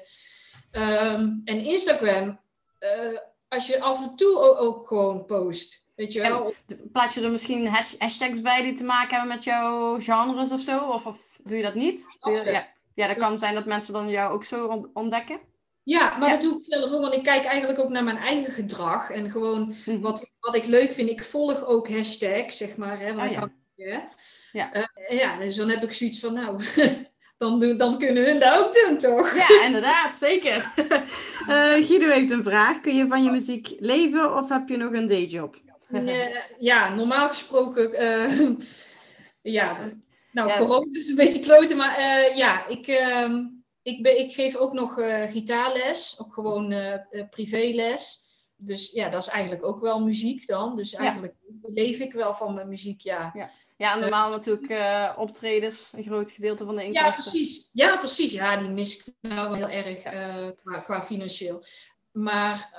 Um, en Instagram, uh, als je af en toe ook, ook, gewoon post, weet je wel. En plaats je er misschien hashtags bij die te maken hebben met jouw genres of zo? Of, of doe je dat niet? Je, ja. ja, dat kan zijn dat mensen dan jou ook zo ontdekken. Ja, maar ja. dat doe ik zelf ook, want ik kijk eigenlijk ook naar mijn eigen gedrag. En gewoon hm. wat, wat ik leuk vind. Ik volg ook hashtags, zeg maar. Hè, want oh, ja. kan, ja. Uh, ja, dus dan heb ik zoiets van, nou, dan, doen, dan kunnen hun dat ook doen, toch? Ja, inderdaad, zeker. uh, Guido heeft een vraag. Kun je van je muziek leven of heb je nog een dayjob? uh, ja, normaal gesproken, ja, nou, ja. corona is een beetje kloten, maar ja, ik, ehm, ik, ben, ik geef ook nog gitaarles, ook gewoon privéles. Dus ja, dat is eigenlijk ook wel muziek dan. Dus eigenlijk ja. leef ik wel van mijn muziek, ja. Ja, normaal natuurlijk uh, optredens, een groot gedeelte van de inkomsten. Ja, precies. Ja, precies. Ja, die mis ik nou wel heel erg uh, qua, qua, financieel. Maar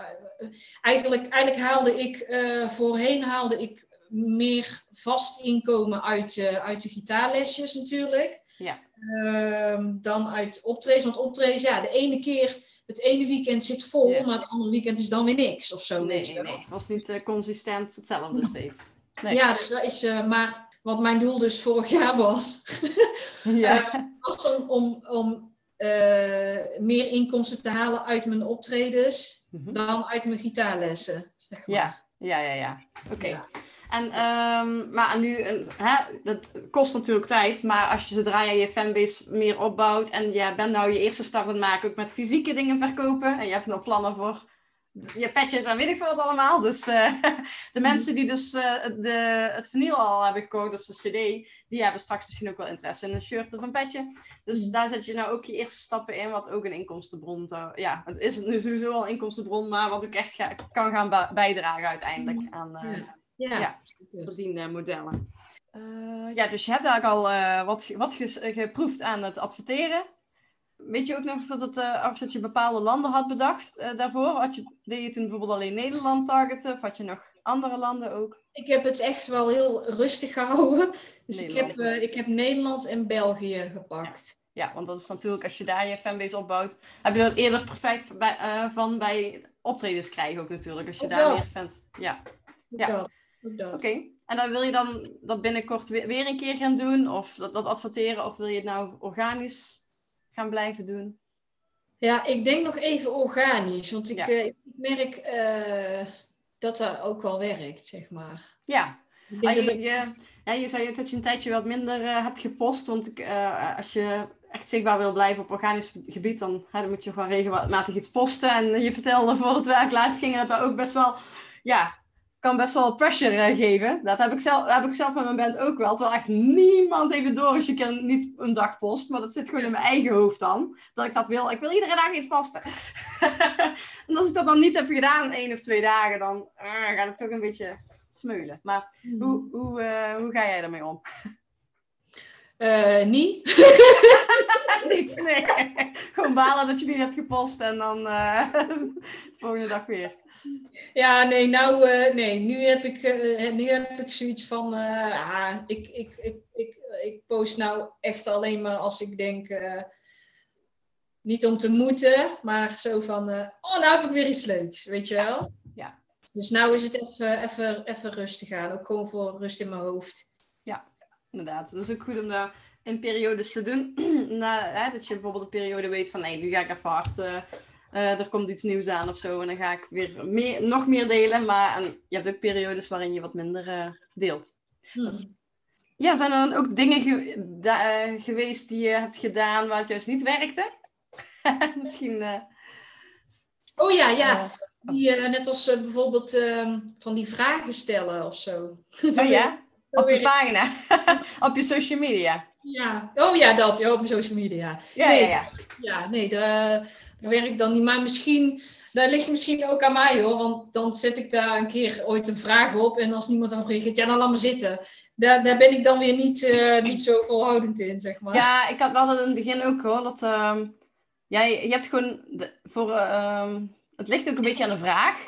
eigenlijk, eigenlijk haalde ik, voorheen haalde ik meer vast inkomen uit, uit de gitaarlesjes natuurlijk. Ja. Ehm, dan uit optredens. Want optredens, ja, de ene keer, het ene weekend zit vol, maar het andere weekend is dan weer niks of zo. Nee, nee, was niet uh, consistent hetzelfde steeds. Nee. Ja, dus dat is, uh, maar wat mijn doel dus vorig jaar was, ja. uh, was om, om, om meer inkomsten te halen uit mijn optredens mm -hmm. dan uit mijn gitaarlessen. Zeg maar. Ja, ja, ja, ja. Oké. Okay. Ja. En, um, maar nu, hè, dat kost natuurlijk tijd, maar als je zodra je je fanbase meer opbouwt en je bent nou je eerste start aan het maken, ook met fysieke dingen verkopen, en je hebt nog plannen voor je petjes en weet ik veel wat allemaal. Dus uh, de mensen die dus uh, de, het vinyl al hebben gekocht of de cd, die hebben straks misschien ook wel interesse in een shirt of een petje. Dus daar zet je nou ook je eerste stappen in, wat ook een inkomstenbron, te, ja, het is nu sowieso al een inkomstenbron, maar wat ook echt ga, kan gaan bijdragen uiteindelijk aan... Uh, ja ja, ja verdienmodellen. Uh, ja, dus je hebt eigenlijk al wat, wat geproefd aan het adverteren. Weet je ook nog dat, het, uh, of dat je bepaalde landen had bedacht daarvoor? Had je, deed je toen bijvoorbeeld alleen Nederland targeten? Of had je nog andere landen ook? Ik heb het echt wel heel rustig gehouden. Dus ik heb, ik heb Nederland en België gepakt. Ja. ja. want dat is natuurlijk, als je daar je fanbase opbouwt, heb je er eerder profijt bij, van bij optredens krijgen ook natuurlijk. Als je ook daar wel. meer fans... Ja. ja. Oké, okay. en dan wil je dan dat binnenkort weer, weer een keer gaan doen? Of dat, dat adverteren? Of wil je het nou organisch gaan blijven doen? Ja, ik denk nog even organisch. Want ik, ja. uh, ik merk uh, dat dat ook wel werkt, zeg maar. Ja. Ah, je, je, ja, je zei dat je een tijdje wat minder uh, hebt gepost. Want ik, als je echt zichtbaar wil blijven op organisch gebied, dan, dan moet je gewoon regelmatig iets posten. En je vertelde voordat we eigenlijk live gingen dat dat ook best wel ja, kan best wel pressure uh, geven. Dat heb ik, zelf, heb ik zelf met mijn band ook wel. Terwijl echt niemand het door als je kan niet een dag post. Maar dat zit gewoon in mijn eigen hoofd dan. Dat ik dat wil. Ik wil iedere dag iets posten. en als ik dat dan niet heb gedaan, één of twee dagen, dan uh, gaat het toch een beetje smeulen. Maar mm. hoe, hoe, uh, hoe ga jij daarmee om? niet. niet, nee. Gewoon balen dat je niet hebt gepost en dan de volgende dag weer. Ja, nee, nou, uh, nee, nu heb ik, uh, nu heb ik zoiets van, uh, ik, ik, ik, ik, ik post nou echt alleen maar als ik denk, niet om te moeten, maar zo van, oh, nou heb ik weer iets leuks, weet je wel? Ja. Dus nou is het even, even, even rustig aan, ook gewoon voor rust in mijn hoofd. Ja, inderdaad. Dat is ook goed om daar in periodes te doen. Na, hè, dat je bijvoorbeeld een periode weet van, nee, nu ga ik even hard er komt iets nieuws aan of zo. En dan ga ik weer meer, nog meer delen. Maar en je hebt ook periodes waarin je wat minder uh, deelt. Hmm. Ja, zijn er dan ook dingen ge uh, geweest die je hebt gedaan waar het juist niet werkte? Misschien. Oh ja, ja. Die, net als bijvoorbeeld ehm, van die vragen stellen of zo. Oh ja? Op de pagina? op je social media? Ja, oh ja, dat. Ja, op social media. Ja, nee, ja, ja. Ja, nee, daar, daar werk ik dan niet. Maar misschien, daar ligt misschien ook aan mij hoor. Want dan zet ik daar een keer ooit een vraag op. En als niemand dan reageert, ja, dan laat me zitten. Daar, daar ben ik dan weer niet, uh, niet zo volhoudend in, zeg maar. Ja, ik had wel in het begin ook hoor. Dat, uh, ja, je, je hebt gewoon de, voor... Uh, het ligt ook een beetje aan de vraag.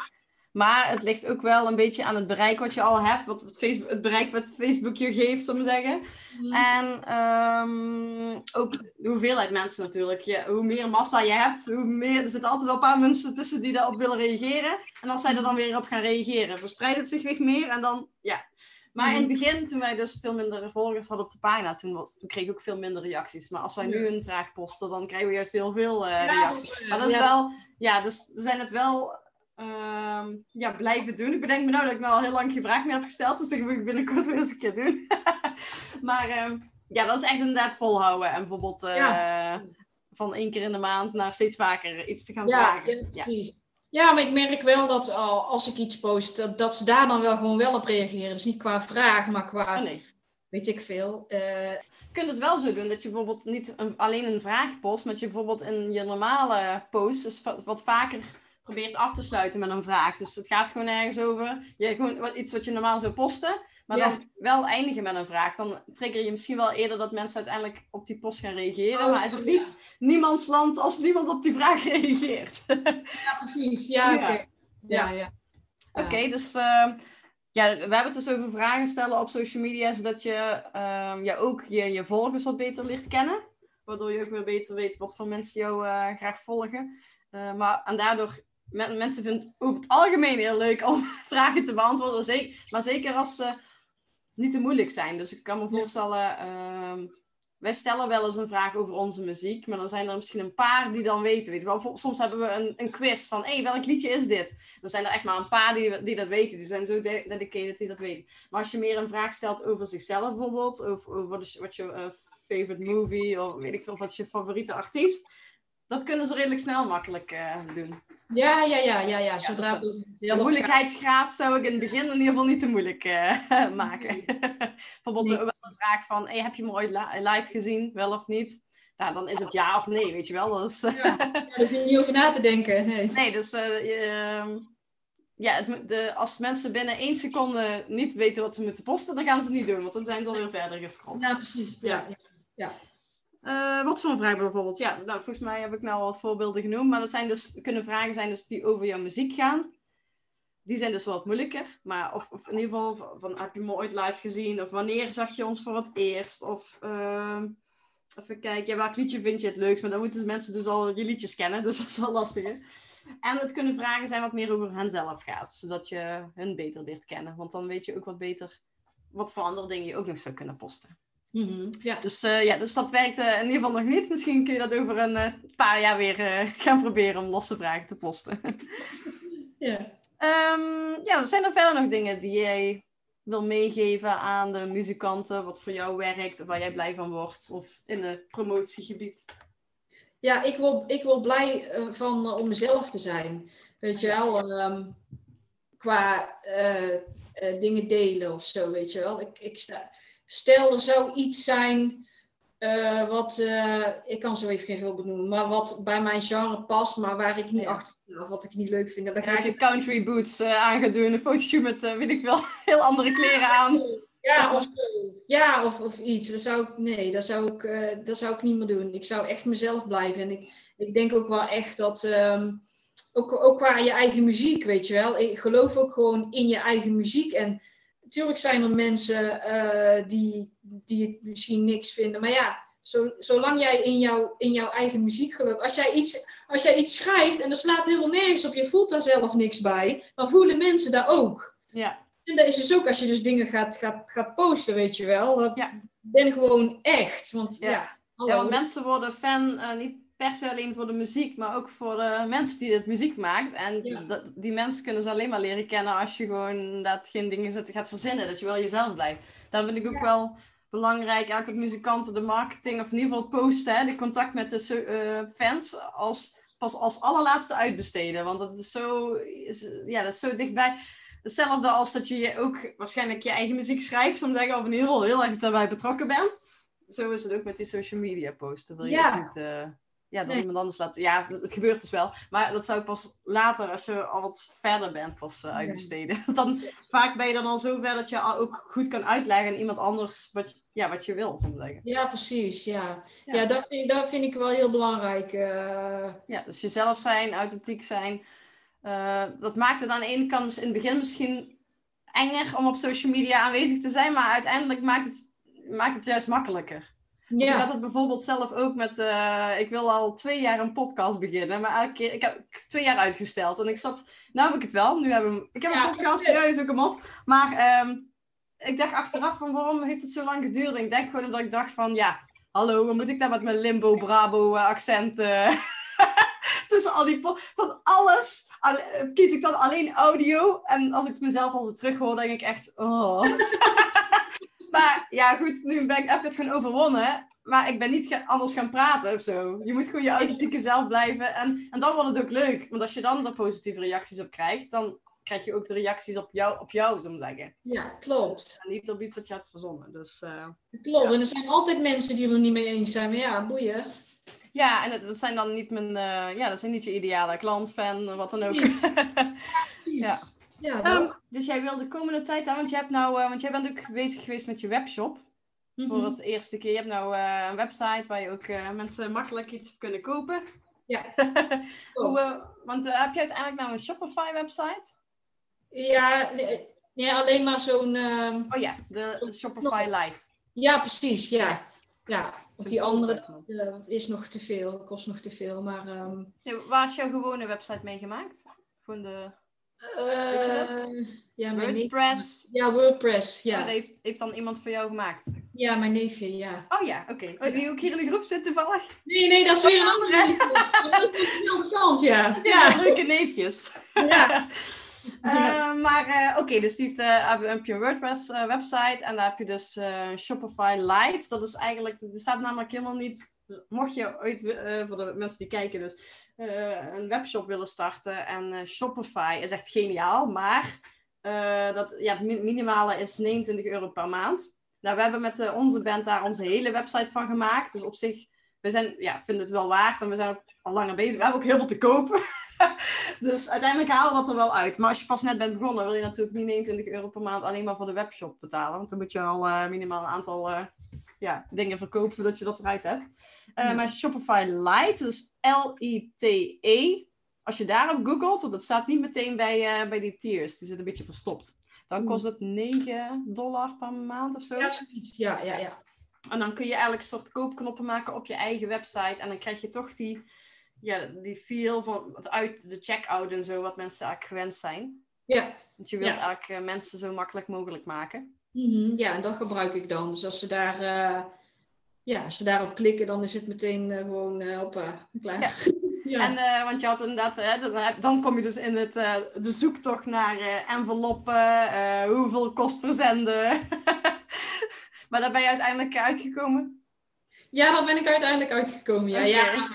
Maar het ligt ook wel een beetje aan het bereik wat je al hebt. Wat Facebook, het bereik wat Facebook je geeft, om te zeggen. Mm. En um, ook de hoeveelheid mensen natuurlijk. Je, hoe meer massa je hebt, hoe meer... Er zitten altijd wel een paar mensen tussen die daarop willen reageren. En als zij er dan weer op gaan reageren, verspreidt het zich weer meer. En dan, ja... Maar in het mm. begin, toen wij dus veel minder volgers hadden op de pagina, toen, toen kreeg ik ook veel minder reacties. Maar als wij nu een vraag posten, dan krijgen we juist heel veel uh, reacties. maar dat is wel, ja, dus we zijn het wel Ehm, ja, blijven doen. Ik bedenk me nou dat ik nou al heel lang geen vraag meer heb gesteld. Dus dat moet ik binnenkort weer eens een keer doen. maar ehm, ja, dat is echt inderdaad volhouden. En bijvoorbeeld uh, van één keer in de maand naar steeds vaker iets te gaan ja, vragen. Ja, precies. Ja, maar ik merk wel dat als ik iets post, dat, dat, ze daar dan wel gewoon wel op reageren. Dus niet qua vraag, maar qua... Oh, nee. weet ik veel. Uh, je kunt het wel zo doen dat je bijvoorbeeld niet een, alleen een vraag post, maar dat je bijvoorbeeld in je normale post dus wat, vaker probeert af te sluiten met een vraag. Dus het gaat gewoon ergens over je, gewoon wat, iets wat je normaal zou posten, maar dan wel eindigen met een vraag. Dan trigger je misschien wel eerder dat mensen uiteindelijk op die post gaan reageren. Oh, maar is het niet niemands land als niemand op die vraag reageert? ja, precies. Ja, oké. Ja, ja. Oké, dus uh, ja, we hebben het dus over vragen stellen op social media, zodat je uh, ja, ook je, je volgers wat beter leert kennen. Waardoor je ook weer beter weet wat voor mensen jou uh, graag volgen. Uh, maar, en daardoor, mensen vinden het over het algemeen heel leuk om vragen te beantwoorden. Zeker, maar zeker als ze niet te moeilijk zijn. Dus ik kan me voorstellen, ehm, wij stellen wel eens een vraag over onze muziek, maar dan zijn er misschien een paar die dan weten. Weet je Soms hebben we een, een quiz van, hé, hey, welk liedje is dit? Dan zijn er echt maar een paar die, die dat weten. Die zijn zo dedicated die dat weten. Maar als je meer een vraag stelt over zichzelf bijvoorbeeld, of wat is wat je uh, favorite movie, of weet ik veel, wat is je favoriete artiest, dat kunnen ze redelijk snel makkelijk uh, doen. Ja, ja, ja, ja, ja. Zodra dus het de moeilijkheidsgraad zou ik in het begin in ieder geval niet te moeilijk uh, maken. Bijvoorbeeld nee. wel een vraag van, hey, heb je me ooit live gezien, wel of niet? Nou, dan is het ja of nee, weet je wel. Dus, ja. ja, daar hoef je niet over na te denken. Nee, nee dus uh, ja, het, de, als mensen binnen één seconde niet weten wat ze moeten posten, dan gaan ze het niet doen, want dan zijn ze alweer verder gescrollt. Ja, precies. ja. ja. Uh, wat voor een vraag bijvoorbeeld? Ja, nou, volgens mij heb ik nou wat voorbeelden genoemd. Maar dat zijn dus, kunnen vragen zijn dus die over jouw muziek gaan. Die zijn dus wat moeilijker. Maar of, in ieder geval, van, heb je me ooit live gezien? Of wanneer zag je ons voor het eerst? Of uh, even kijken, welk liedje vind je het leukst? Maar dan moeten mensen dus al je liedjes kennen. Dus dat is wel lastiger. En het kunnen vragen zijn wat meer over hen zelf gaat. Zodat je hun beter leert kennen. Want dan weet je ook wat beter wat voor andere dingen je ook nog zou kunnen posten. Mm ja. Dus, uh, ja, dus dat werkt uh, in ieder geval nog niet. Misschien kun je dat over een uh, paar jaar weer gaan proberen om losse vragen te posten. ja. Um, ja, zijn er verder nog dingen die jij wil meegeven aan de muzikanten? Wat voor jou werkt, of waar jij blij van wordt? Of in het promotiegebied? Ja, ik word, ik word blij van om mezelf te zijn. Weet je wel, um, qua dingen delen of zo, weet je wel. Ik, ik sta Stel, er zou iets zijn uh, wat, uh, ik kan zo even geen voorbeeld noemen, maar wat bij mijn genre past, maar waar ik niet achter sta of wat ik niet leuk vind. Dan ga ik je country boots uh, aan gaan doen, een fotoshoot met, weet ik wel, heel andere kleren aan. Ja, of, ja of, of iets. Dat zou ik, nee, dat zou ik, dat zou ik niet meer doen. Ik zou echt mezelf blijven. En ik, ik denk ook wel echt dat, um, ook, ook qua je eigen muziek, weet je wel. Ik geloof ook gewoon in je eigen muziek. En natuurlijk zijn er mensen uh, die, die het misschien niks vinden. Maar ja, zo, zolang jij in, jou, in jouw eigen muziek gelooft. Als jij, iets, als jij iets schrijft en er slaat helemaal nergens op, je voelt daar zelf niks bij. Dan voelen mensen daar ook. Ja. En dat is dus ook als je dus dingen gaat, gaat, gaat posten, weet je wel. Ja. ben gewoon echt. Want ja, ja, ja want mensen worden fan uh, niet per se alleen voor de muziek, maar ook voor de mensen die het muziek maakt. En dat, die mensen kunnen ze alleen maar leren kennen als je gewoon dat geen dingen gaat verzinnen, dat je wel jezelf blijft. Daar vind ik ook wel belangrijk, eigenlijk dat muzikanten de marketing, of in ieder geval het posten, hè, de contact met de uh, fans, als, pas als allerlaatste uitbesteden. Want dat is zo, is, ja, dat is zo dichtbij. Hetzelfde als dat je ook waarschijnlijk je eigen muziek schrijft, omdat je of in ieder geval heel erg daarbij betrokken bent. Zo is het ook met die social media posten. Wil je ja. niet, uh, ja, door iemand anders laten. Ja, het gebeurt dus wel. Maar dat zou ik pas later, als je al wat verder bent, pas uh, uitbesteden. Dan, vaak ben je dan al zo ver dat je ook goed kan uitleggen aan iemand anders wat, ja, wat je wil. Zeggen. Ja, precies. Ja, ja. ja dat, vind, dat vind ik wel heel belangrijk. Uh... Ja, dus jezelf zijn, authentiek zijn. Uh, dat maakt het aan de ene kant in het begin misschien enger om op social media aanwezig te zijn, maar uiteindelijk maakt het, maakt het juist makkelijker. Ja. Ik had het bijvoorbeeld zelf ook met, uh, ik wil al twee jaar een podcast beginnen, maar elke keer, ik heb twee jaar uitgesteld. En ik zat, nou heb ik het wel, nu hebben ik heb een podcast, serieus, zoek hem op. Maar um, ik dacht achteraf van, waarom heeft het zo lang geduurd? En ik denk gewoon omdat ik dacht van, ja, hallo, wat moet ik daar met mijn limbo, brabo uh, accent uh, tussen al die, van alles kies ik dan alleen audio. En als ik mezelf altijd terug hoor, denk ik echt, oh. maar ja, goed, nu ben ik, heb het gewoon overwonnen. Maar ik ben niet anders gaan praten of zo. Je moet gewoon je authentieke zelf blijven. En, en dan wordt het ook leuk. Want als je dan er positieve reacties op krijgt, dan krijg je ook de reacties op jou, op jou zou ik zeggen. Ja, klopt. En niet op iets wat je hebt verzonnen. Dus, uh, klopt, en er zijn altijd mensen die er niet mee eens zijn, maar ja, boeien. Ja, en dat zijn dan niet mijn, uh, ja, dat zijn niet je ideale klant, fan, wat dan ook. ja. Ja, um, dus jij wil de komende tijd, want, je hebt nou, uh, want jij bent ook bezig geweest met je webshop. Mm -hmm. Voor het eerste keer. Je hebt nou uh, een website waar je ook uh, mensen makkelijk iets kunnen kopen. Ja. Hoe, want heb je uiteindelijk nou een Shopify website? Ja, nee, alleen maar zo'n... ehm, oh ja, de, de Shopify Lite. Ja, precies, ja. Ja, want die andere uh, is nog te veel, kost nog te veel. Maar, um... nee, waar is jouw gewone website mee gemaakt? Gewoon de... Uh, ja, mijn WordPress? Ja, WordPress, ja. Oh, dat heeft, heeft dan iemand voor jou gemaakt? Ja, mijn neefje, ja. Oh ja, oké. Okay. Oh, die ook hier in de groep zit toevallig? Nee, nee, dat is weer een andere neefje. Heel kant, ja. Ja, leuke neefjes. Ja. Uh, maar uh, oké, okay, dus die heeft, uh, heb je een WordPress website en daar heb je dus Shopify Lite. Dat is eigenlijk, er staat namelijk helemaal niet, dus mocht je ooit, voor de mensen die kijken dus, een webshop willen starten en Shopify is echt geniaal, maar dat, ja, het minimale is 29 euro per maand. Nou, we hebben met onze band daar onze hele website van gemaakt, dus op zich, we zijn, ja, vinden het wel waard en we zijn ook al langer bezig. We hebben ook heel veel te kopen. dus uiteindelijk halen we dat er wel uit. Maar als je pas net bent begonnen, wil je natuurlijk niet 29 euro per maand alleen maar voor de webshop betalen. Want dan moet je al minimaal een aantal ja, dingen verkopen voordat je dat eruit hebt. Uh, ja. Maar Shopify Lite, dus L-I-T-E. Als je daarop googelt, want dat staat niet meteen bij, bij die tiers, die zit een beetje verstopt. Dan kost het 9 dollar per maand of zo. Ja, zoiets. Ja, ja, ja. En dan kun je eigenlijk een soort koopknoppen maken op je eigen website. En dan krijg je toch die ja, die feel van uit de checkout en zo, wat mensen eigenlijk gewend zijn. Ja. Want je wilt ja. eigenlijk uh, mensen zo makkelijk mogelijk maken. Mm -hmm. Ja, en dat gebruik ik dan. Dus als ze daar, uh, ja, als ze daarop klikken, dan is het meteen uh, gewoon hoppa, klaar. Ja. ja. En, want je had inderdaad, dan, dan, kom je dus in het, de zoektocht naar enveloppen, hoeveel kost verzenden. maar daar ben je uiteindelijk uitgekomen? Ja, daar ben ik uiteindelijk uitgekomen, ja. Okay. ja.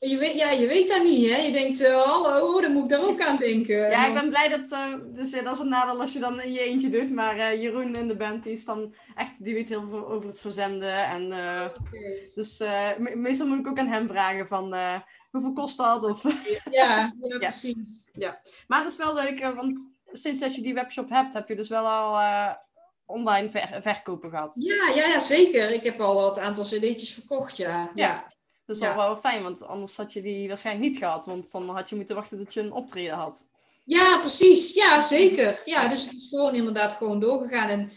Je weet, ja, je weet dat niet, hè? Je denkt, uh, hallo, dan moet ik daar ook aan denken. Ja, ik ben blij dat, uh, dus ja, dat is een nadeel als je dan in je eentje doet. Maar uh, Jeroen in de band, die is dan echt, die weet heel veel over het verzenden. En, okay. Dus me meestal moet ik ook aan hem vragen van, hoeveel kost dat? Of... ja, ja, precies. Ja. Maar dat is wel leuk, want sinds dat je die webshop hebt, heb je dus wel al online ver verkopen gehad. Ja, ja, ja, zeker. Ik heb al wat aantal cd'tjes verkocht, ja. ja. ja. Dat is ja. wel fijn, want anders had je die waarschijnlijk niet gehad. Want dan had je moeten wachten tot je een optreden had. Ja, precies. Ja, zeker. Ja, dus het is gewoon inderdaad gewoon doorgegaan. En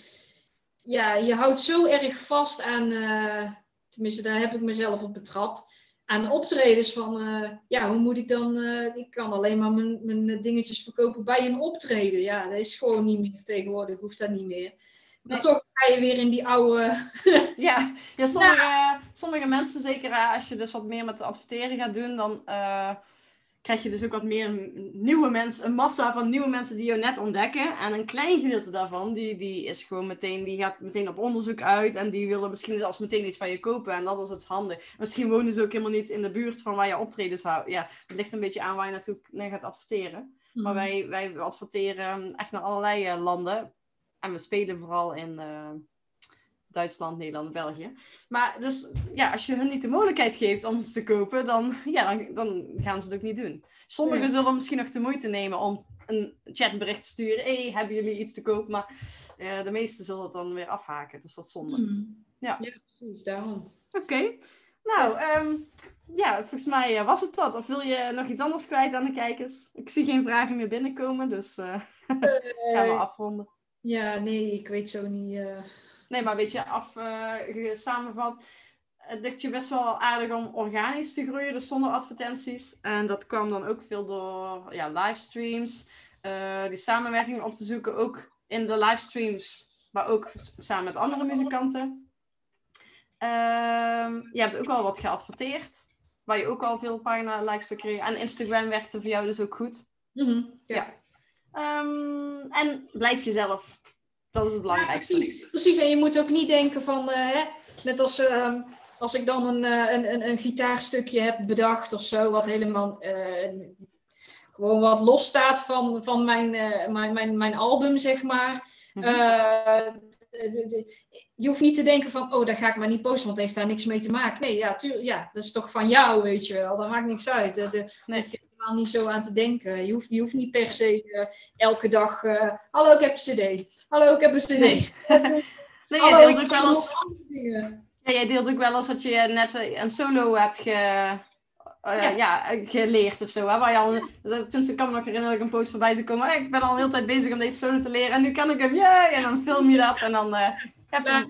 ja, je houdt zo erg vast aan, uh, tenminste daar heb ik mezelf op betrapt, aan optredens van, uh, ja, hoe moet ik dan, uh, ik kan alleen maar mijn, mijn dingetjes verkopen bij een optreden. Ja, dat is gewoon niet meer tegenwoordig, hoeft dat niet meer. Maar nee. toch ga je weer in die oude. ja, ja, sommige, ja. sommige mensen, zeker als je dus wat meer met adverteren gaat doen, dan uh, krijg je dus ook wat meer nieuwe mensen, een massa van nieuwe mensen die jou net ontdekken. En een klein gedeelte daarvan, die, die is gewoon meteen, die gaat meteen op onderzoek uit en die willen misschien zelfs meteen iets van je kopen. En dat is het handig. Misschien wonen ze ook helemaal niet in de buurt van waar je optredens houdt. Ja, het ligt een beetje aan waar je natuurlijk naar gaat adverteren. Mm. Maar wij, wij adverteren echt naar allerlei landen. En we spelen vooral in uh, Duitsland, Nederland, België. Maar dus ja, als je hun niet de mogelijkheid geeft om ze te kopen, dan, ja, dan, dan gaan ze het ook niet doen. Sommigen zullen misschien nog de moeite nemen om een chatbericht te sturen. Hé, hey, hebben jullie iets te koop? Maar uh, de meesten zullen het dan weer afhaken. Dus dat is zonde. Mm. Ja. ja, precies. Daarom. Oké. Okay. Nou, um, ja, volgens mij uh, was het dat. Of wil je nog iets anders kwijt aan de kijkers? Ik zie geen vragen meer binnenkomen, dus gaan we afronden. Ja, nee, ik weet zo niet. Uh... Nee, maar weet je, af uh, samenvat, het lukt je best wel aardig om organisch te groeien, dus zonder advertenties. En dat kwam dan ook veel door ja, livestreams, uh, die samenwerking op te zoeken, ook in de livestreams, maar ook samen met andere muzikanten. je hebt ook al wat geadverteerd, waar je ook al veel pagina likes voor kreeg. En Instagram werkte voor jou dus ook goed. Mm -hmm, ja. ja. Um, en blijf jezelf. Dat is het belangrijkste. Ja, precies. precies. En je moet ook niet denken van, uh, hè, net als um, als ik dan een, uh, een, een, een, gitaarstukje heb bedacht of zo, wat helemaal uh, gewoon wat los staat van, van mijn, mijn, mijn, mijn album, zeg maar. Mhm. Je hoeft niet te denken van, oh, daar ga ik maar niet posten, want het heeft daar niks mee te maken. Nee, ja, tuurlijk, ja, dat is toch van jou, weet je wel. Dat maakt niks uit. Nee. je helemaal niet zo aan te denken. Je hoeft, je hoeft niet per se uh, elke dag, uh, hallo, ik heb een cd. Hallo, ik heb een cd. Nee, nee hallo, jij deelt ook wel eens... Ja, jij deelt ook wel eens dat je net een solo hebt ge... Uh, ja. geleerd of zo. Hè? Waar je al, tenminste, ik kan me nog herinneren dat ik een post voorbij zou komen. Ik ben al een hele tijd bezig om deze solo te leren en nu kan ik hem, ja! En dan film je dat en dan heb je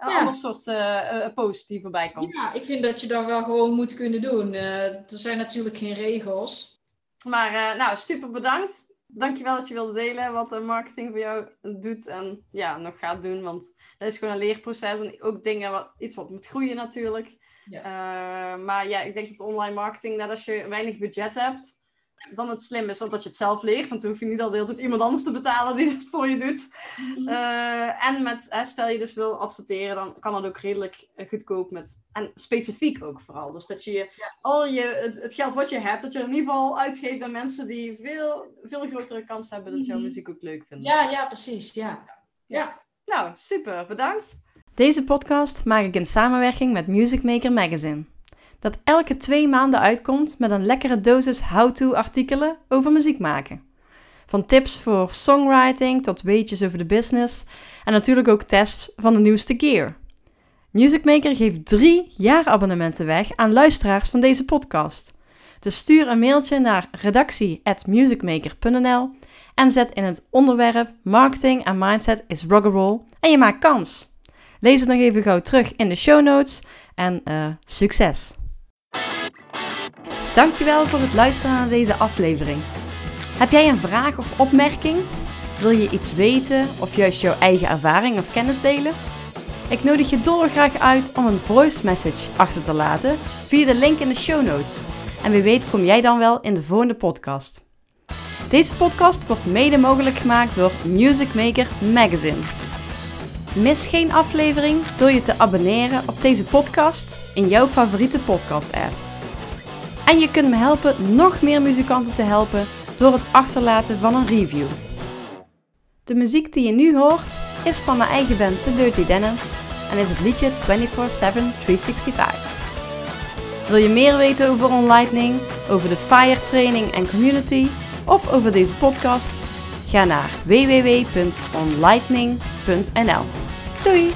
een, een ander soort uh, post die voorbij komt. Ja, ik vind dat je dat wel gewoon moet kunnen doen. er zijn natuurlijk geen regels. Maar nou, super bedankt. Dankjewel dat je wilde delen wat de marketing voor jou doet en ja, nog gaat doen. Want dat is gewoon een leerproces en ook dingen, wat, iets wat moet groeien natuurlijk. Ja. Eh, maar ja, ik denk dat online marketing, net als je weinig budget hebt, dan het slim is omdat je het zelf leert. Want dan hoef je niet al de hele tijd iemand anders te betalen die het voor je doet. Mhm. Eh, en met, stel je dus wil adverteren, dan kan dat ook redelijk goedkoop met. En specifiek ook vooral. Dus dat je al je, het, geld wat je hebt, dat je in ieder geval uitgeeft aan mensen die veel, veel grotere kans hebben dat jouw mhm. muziek ook leuk vinden. Ja, ja, precies. Ja. ja. Nou, super. Bedankt. Deze podcast maak ik in samenwerking met Music Maker Magazine. Dat elke twee maanden uitkomt met een lekkere dosis how-to artikelen over muziek maken. Van tips voor songwriting tot weetjes over de business en natuurlijk ook tests van de nieuwste gear. Music Maker geeft drie jaarabonnementen weg aan luisteraars van deze podcast. Dus stuur een mailtje naar redactie.musicmaker.nl en zet in het onderwerp Marketing en Mindset is Rock'n'Roll en je maakt kans. Lees het nog even gauw terug in de show notes en uh, succes! Dankjewel voor het luisteren naar deze aflevering. Heb jij een vraag of opmerking? Wil je iets weten of juist jouw eigen ervaring of kennis delen? Ik nodig je dolgraag uit om een voice message achter te laten via de link in de show notes. En wie weet kom jij dan wel in de volgende podcast. Deze podcast wordt mede mogelijk gemaakt door Music Maker Magazine. Mis geen aflevering door je te abonneren op deze podcast in jouw favoriete podcast-app. En je kunt me helpen nog meer muzikanten te helpen door het achterlaten van een review. De muziek die je nu hoort is van mijn eigen band The Dirty Denims en is het liedje 24-7-365. Wil je meer weten over OnLightning, over de FIRE training en community of over deze podcast? Ga naar www.onlightning.nl. Doei!